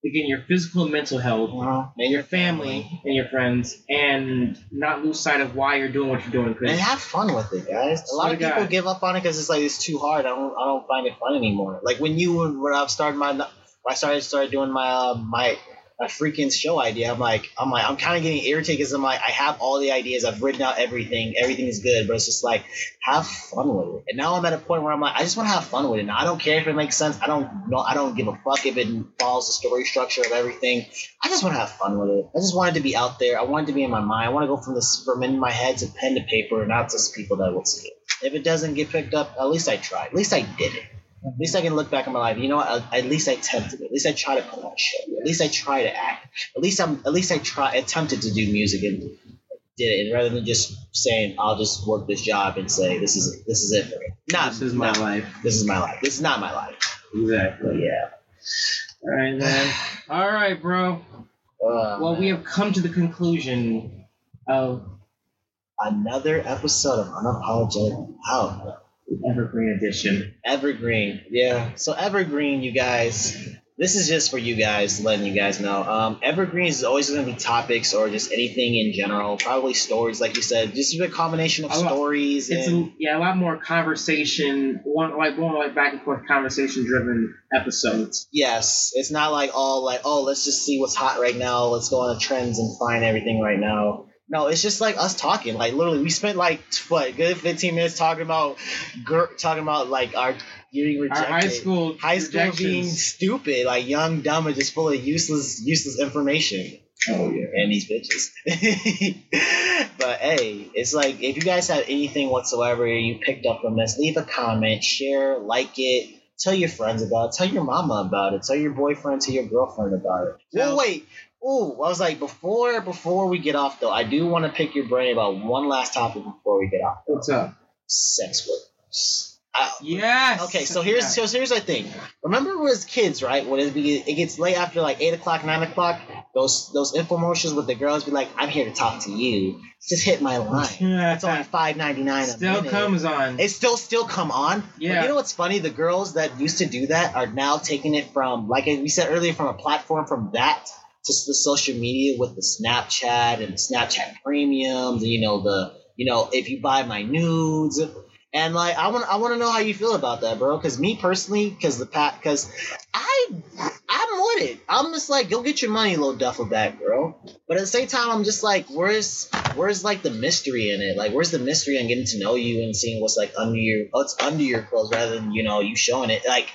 again your physical and mental health, and your family and your friends, and not lose sight of why you're doing what you're doing. And have fun with it, guys. A lot of people God. give up on it because it's like it's too hard. I don't, I don't find it fun anymore. Like when you, when i've started my, when I started started doing my, uh, my, a freaking show idea. I'm like, I'm like, I'm kind of getting irritated because I'm like, I have all the ideas, I've written out everything, everything is good, but it's just like, have fun with it. And now I'm at a point where I'm like, I just want to have fun with it. Now I don't care if it makes sense. I don't know. I don't give a fuck if it follows the story structure of everything. I just want to have fun with it. I just wanted to be out there. I wanted to be in my mind. I want to go from this from in my head to pen to paper, and not just people that will see it. If it doesn't get picked up, at least I tried. At least I did it. At least I can look back on my life. You know what? At, least I attempted it. At least I tried to put on a show. At least I try to act. At least I'm. At least I try attempted to do music and did it. And rather than just saying I'll just work this job and say this is this is it for me. Not This is my not- life. This is my life. This is not my life. Exactly. Yeah. All right, man. All right, bro. Uh, Well, we have come to the conclusion of another episode of unapologetic. Wow. Evergreen Edition. Evergreen, yeah. So Evergreen, you guys, this is just for you guys, letting you guys know. Um, Evergreen is always going to be topics or just anything in general. Probably stories, like you said, just a combination of A lot- stories It's and a, yeah, a lot more conversation, one like more like back and forth conversation driven episodes. yes, it's not like all like oh let's just see what's hot right now. Let's go on the trends and find everything right now. No, it's just like us talking. Like literally, we spent like what good fifteen minutes talking about, gir- talking about like our getting rejected, Our high school high school being stupid, like young, dumb, and just full of useless, useless information. Oh yeah. And these bitches. but hey, it's like if you guys have anything whatsoever you picked up from this, leave a comment, share, like it, tell your friends about it, tell your mama about it, tell your boyfriend, tell your girlfriend about it. Tell- Well, wait. Ooh, I was like, before before we get off though, I do want to pick your brain about one last topic before we get off. What's up? Sex workers. I, Yes. Okay, so here's so here's the thing. Remember, when as kids, right? When it, be, it gets late after like eight o'clock, nine o'clock, those those infomercials with the girls be like, "I'm here to talk to you. Just hit my line. Yeah, it's only five ninety nine a Still minute." comes on. It still still come on. But Yeah. you know what's funny? The girls that used to do that are now taking it from, like we said earlier, from a platform from that to the social media with the Snapchat and the Snapchat premiums, you know the you know if you buy my nudes. And like I want, I want to know how you feel about that, bro. Because me personally, because the pat, because I, I'm with it. I'm just like, go get your money, little duffel bag, bro. But at the same time, I'm just like, where's, where's like the mystery in it? Like, where's the mystery on getting to know you and seeing what's like under your, what's under your clothes, rather than you know you showing it. Like,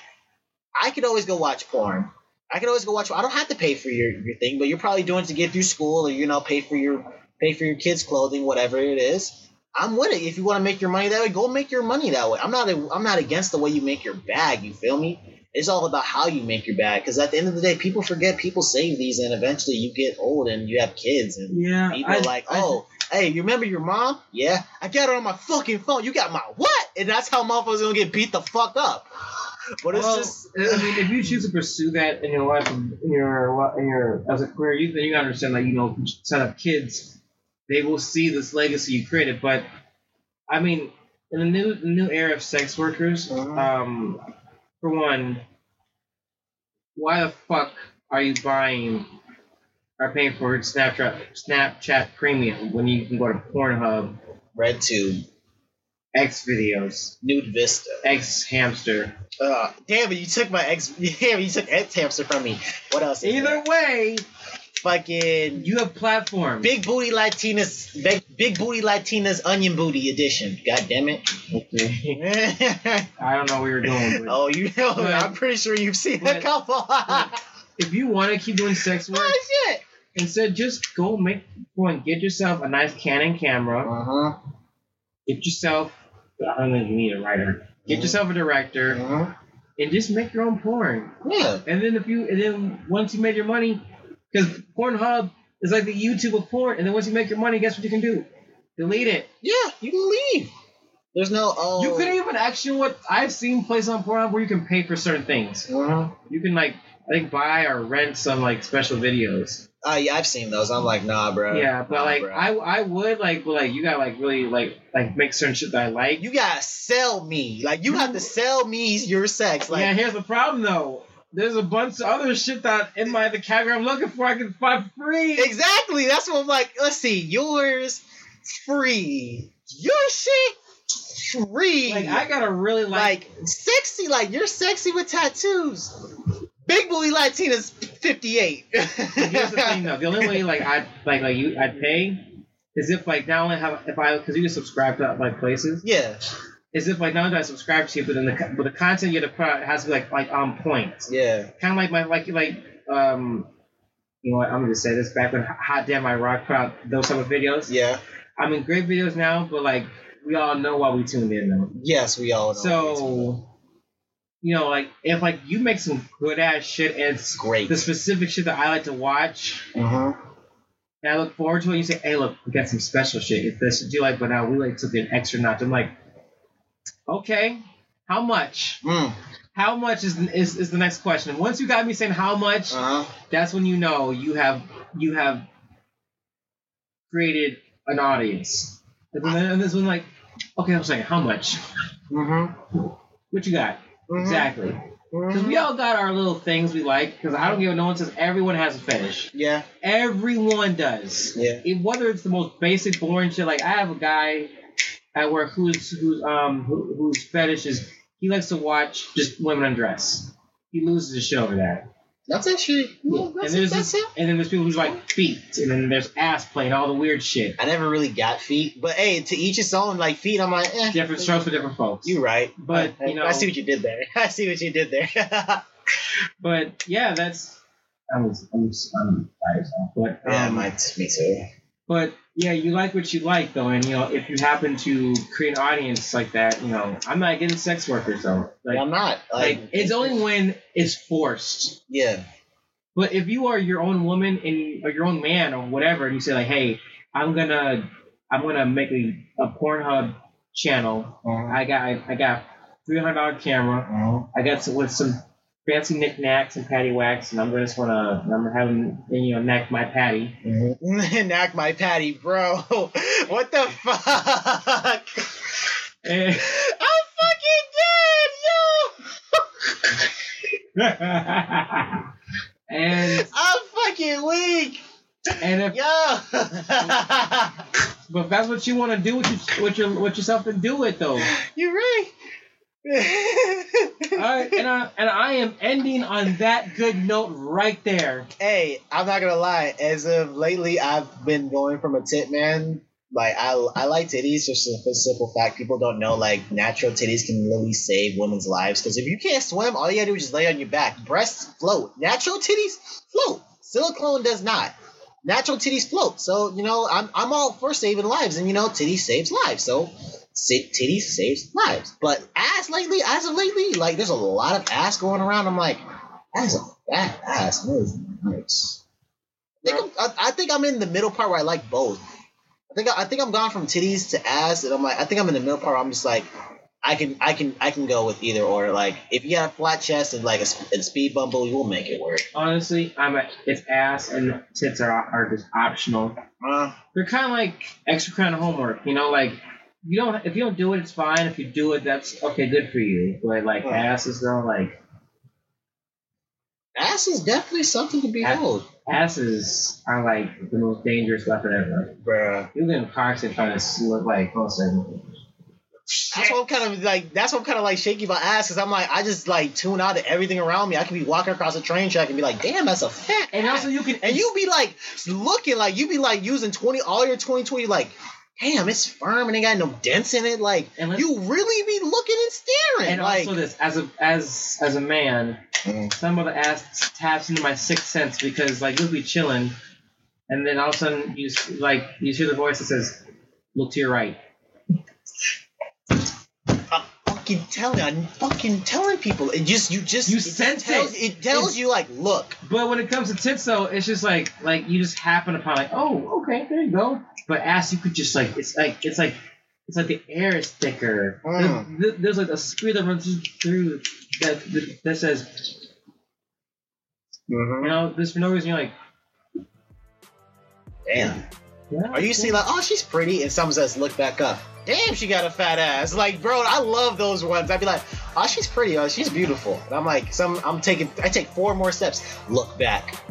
I could always go watch porn. I can always go watch. I don't have to pay for your, your thing, but you're probably doing it to get through school, or you know, pay for your pay for your kids' clothing, whatever it is. I'm with it. If you want to make your money that way, go make your money that way. I'm not. A, I'm not against the way you make your bag. You feel me? It's all about how you make your bag. Because at the end of the day, people forget. People save these, and eventually you get old and you have kids, and yeah. people I- are like, I- "Oh, hey, you remember your mom? Yeah, I got her on my fucking phone. You got my what?" And that's how motherfuckers gonna get beat the fuck up. But it's well, just. I mean, if you choose to pursue that in your life, in your in your as a career, you then you gotta understand, like you know, set up kids, they will see this legacy you created. But I mean, in the new new era of sex workers, Mhm. um, for one, why the fuck are you buying or paying for Snapchat Snapchat Premium when you can go to Pornhub, Red Tube, X videos, Nude Vista. X Hamster? Uh, damn it, you took my X. Damn, you took X hamster from me. What else? Either there? way, fucking you have platforms. big booty Latinas, big, big booty Latinas onion booty edition. God damn it. Okay. I don't know where you're going, but oh, you know, But- I'm pretty sure you've seen a couple. if you want to keep doing sex work, oh shit. instead just go make go and get yourself a nice Canon camera. Uh huh. Get yourself. I don't if you need a writer. Get Mhm. yourself a director Uh-huh. and just make your own porn. Yeah. And then if you and then once you made your money, because Pornhub is like the YouTube of porn. And then once you make your money, guess what you can do? Delete it. Yeah. You can leave. There's no. Oh. You could even actually what I've seen places on Pornhub where you can pay for certain things. Uh-huh. You can like I think buy or rent some like special videos. Uh, yeah, I've seen those. I'm like, nah, bro. yeah, but Nah, like bro. I I would like but, like you got like really like like make certain shit that I like. you gotta sell me. Like, you have to sell me your sex. Like, yeah, here's the problem though. There's a bunch of other shit that in my the category I'm looking for I can find free. Exactly. That's what I'm like. Let's see. Yours free. Your shit free. Like I gotta really like, like sexy. Like you're sexy with tattoos. Big booty Latina's 58. Here's the thing though, the only way like I like like you I'd pay is if like not only have if I because you can subscribe to like places yeah, is if like not only do I subscribe to you, but then the but the content you have to put out has to be like like on point. yeah. Kind of like my like like um. You know what? I'm gonna say this. Back when Hot Damn I Rock put out those type of videos, Yeah. I mean great videos now, but like we all know why we tuned in though. Yes, we all know. So, you know, like if like you make some good ass shit and it's great. the specific shit that I like to watch, Mm-hmm. and I look forward to it. You say, "Hey, look, we got some special shit. If this you like, but now we like took it an extra notch." I'm like, okay, how much? Mm. How much is, is is the next question? And once you got me saying how much, Uh-huh. that's when you know you have you have created an audience. And then and this one like, okay, I'm saying how much? Mm-hmm. What you got? Exactly. Because we all got our little things we like. Because I don't give a no one says everyone has a fetish. Yeah. Everyone does. Yeah. It- whether it's the most basic, boring shit. Like I have a guy at work who's who's um who, whose fetish is he likes to watch just women undress. He loses his shit over that. That's actually. Yeah, and that's, there's that's this, it. and then there's people who's like feet, and then there's ass play and all the weird shit. I never really got feet, but hey, to each his own. Like feet, I'm like, eh. Different strokes for different folks. You're right, But, I, you know- I see what you did there. I see what you did there. But yeah, that's I was I'm I'm biased now. But yeah, um, my, me too. But yeah, you like what you like though, and you know if you happen to create an audience like that, you know I'm not getting sex workers though. Like, I'm not. Like, like it's only when it's forced. yeah. But if you are your own woman and or your own man or whatever, and you say like, hey, I'm gonna I'm gonna make a, a Pornhub channel. Uh-huh. I got I, I got three hundred dollar camera. Uh-huh. I got some with some fancy knickknacks and patty wax, and I'm just gonna I'm having you know knack my patty. Mm-hmm. Knock my patty, bro. What the fuck? I'm fucking dead, yo. and. I'm fucking weak, and if yo. but if that's what you want to do with your with your with yourself, then do it though. You're right. All right, and I and I am ending on that good note right there. hey, I'm not gonna lie. As of lately, I've been going from a tit man. Like I, I like titties just for the simple fact people don't know like natural titties can really save women's lives because if you can't swim, all you gotta do is just lay on your back. Breasts float. Natural titties float. Silicone does not. Natural titties float. So you know I'm I'm all for saving lives, and you know titties saves lives. So titties saves lives. But ass lately, as of lately, like there's a lot of ass going around. I'm like, that's a fat ass. That is nice. I think, I'm, I, I think I'm in the middle part where I like both. I think I, I think I'm gone from titties to ass, and I'm like I think I'm in the middle part. Where I'm just like I can I can I can go with either or. Like if you got a flat chest and like a, and speed bumble, you will make it work. Honestly, I'm a, it's ass and tits are are just optional. Uh, They're kind of like extra kind of homework, you know. Like you don't if you don't do it, it's fine. If you do it, that's okay, good for you. But like Huh. asses though, like ass is definitely something to behold, asses are like the most dangerous weapon ever. bruh. You get in a car accident trying to look like sorry. That's what I'm kind of like. That's what I'm kind of like shaky about ass, because I'm like I just like tune out of everything around me. I can be walking across a train track and be like, damn, that's a fat. And ass." also you can and you be like looking like you be like using 20 all your 2020 like damn it's firm and ain't got no dents in it like And you really be looking and staring and like also this as a as as a man, Mm. some of the ass taps into my sixth sense because like you'll be chilling, and then all of a sudden you s- like you hear the voice that says, "Look to your right." I'm fucking telling I'm fucking telling people it just you just You it sense tells, it. it tells It's- you like look But when it comes to tits, though, it's just like like you just happen upon like, oh, okay, there you go. But ass, you could just like it's like it's like it's like the air is thicker. Mm. There- there's like a screw that runs through that that, that says, you know, this for no reason. You're like, damn. Yeah, or you seeing like oh she's pretty and someone says look back up. Damn she got a fat ass. Like bro I love those ones. I'd be like oh she's pretty oh she's beautiful. And I'm like some I'm taking I take four more steps. Look back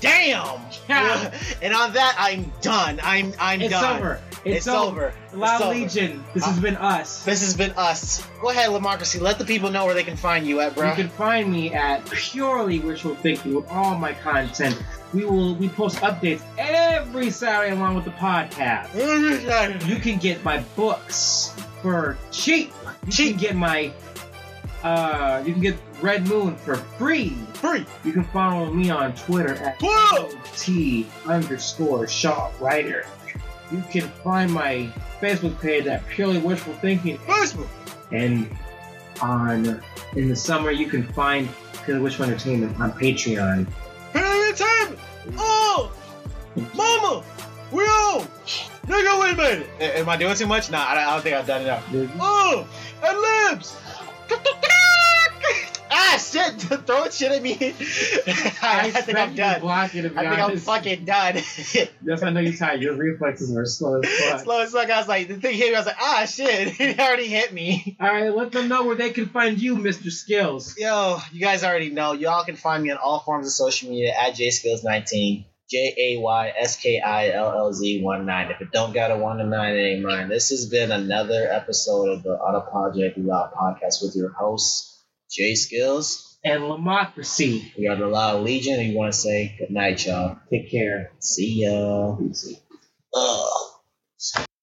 damn Yeah. and on that I'm done I'm I'm It's done over. It's, It's over. Loud It's over. Legion. This has been us. This has been us. Go ahead, Lamocracy. Let the people know where they can find you at, bro. You can find me at purely wishful thinking with all my content. We will we post updates every Saturday along with the podcast. Every Saturday. You can get my books for cheap. You Cheap. can get my uh you can get Red Moon for free. Free. You can follow me on Twitter at T underscore Shaw Writer. You can find my Facebook page at Purely Wishful Thinking Facebook. and on in the summer you can find Purely Wishful Entertainment on Patreon. Hey, Entertainment. Oh, mama, we on. Nigga, wait a minute. A- Am I doing too much? Nah, I don't, think I've done enough. Oh, and limbs. Ah, shit! Throwing shit at me. I, I think I'm done. Block it, to I think I'm fucking done. Yes, I know you're tired. Your reflexes are slow as fuck. Slow as fuck. I was like, the thing hit me. I was like, ah, shit! It already hit me. All right, let them know where they can find you, Mr. Skills. Yo, you guys already know. Y'all can find me on all forms of social media at jayskillz19. J A Y S K I L L Z 1 9. If it don't got a 1 to 9, it ain't mine. This has been another episode of the Unapologetically Loud podcast with your host, Jay Skills. And Lamocracy. We are the Loud Legion. And we want to say good night, y'all. Take care. See ya. Ugh.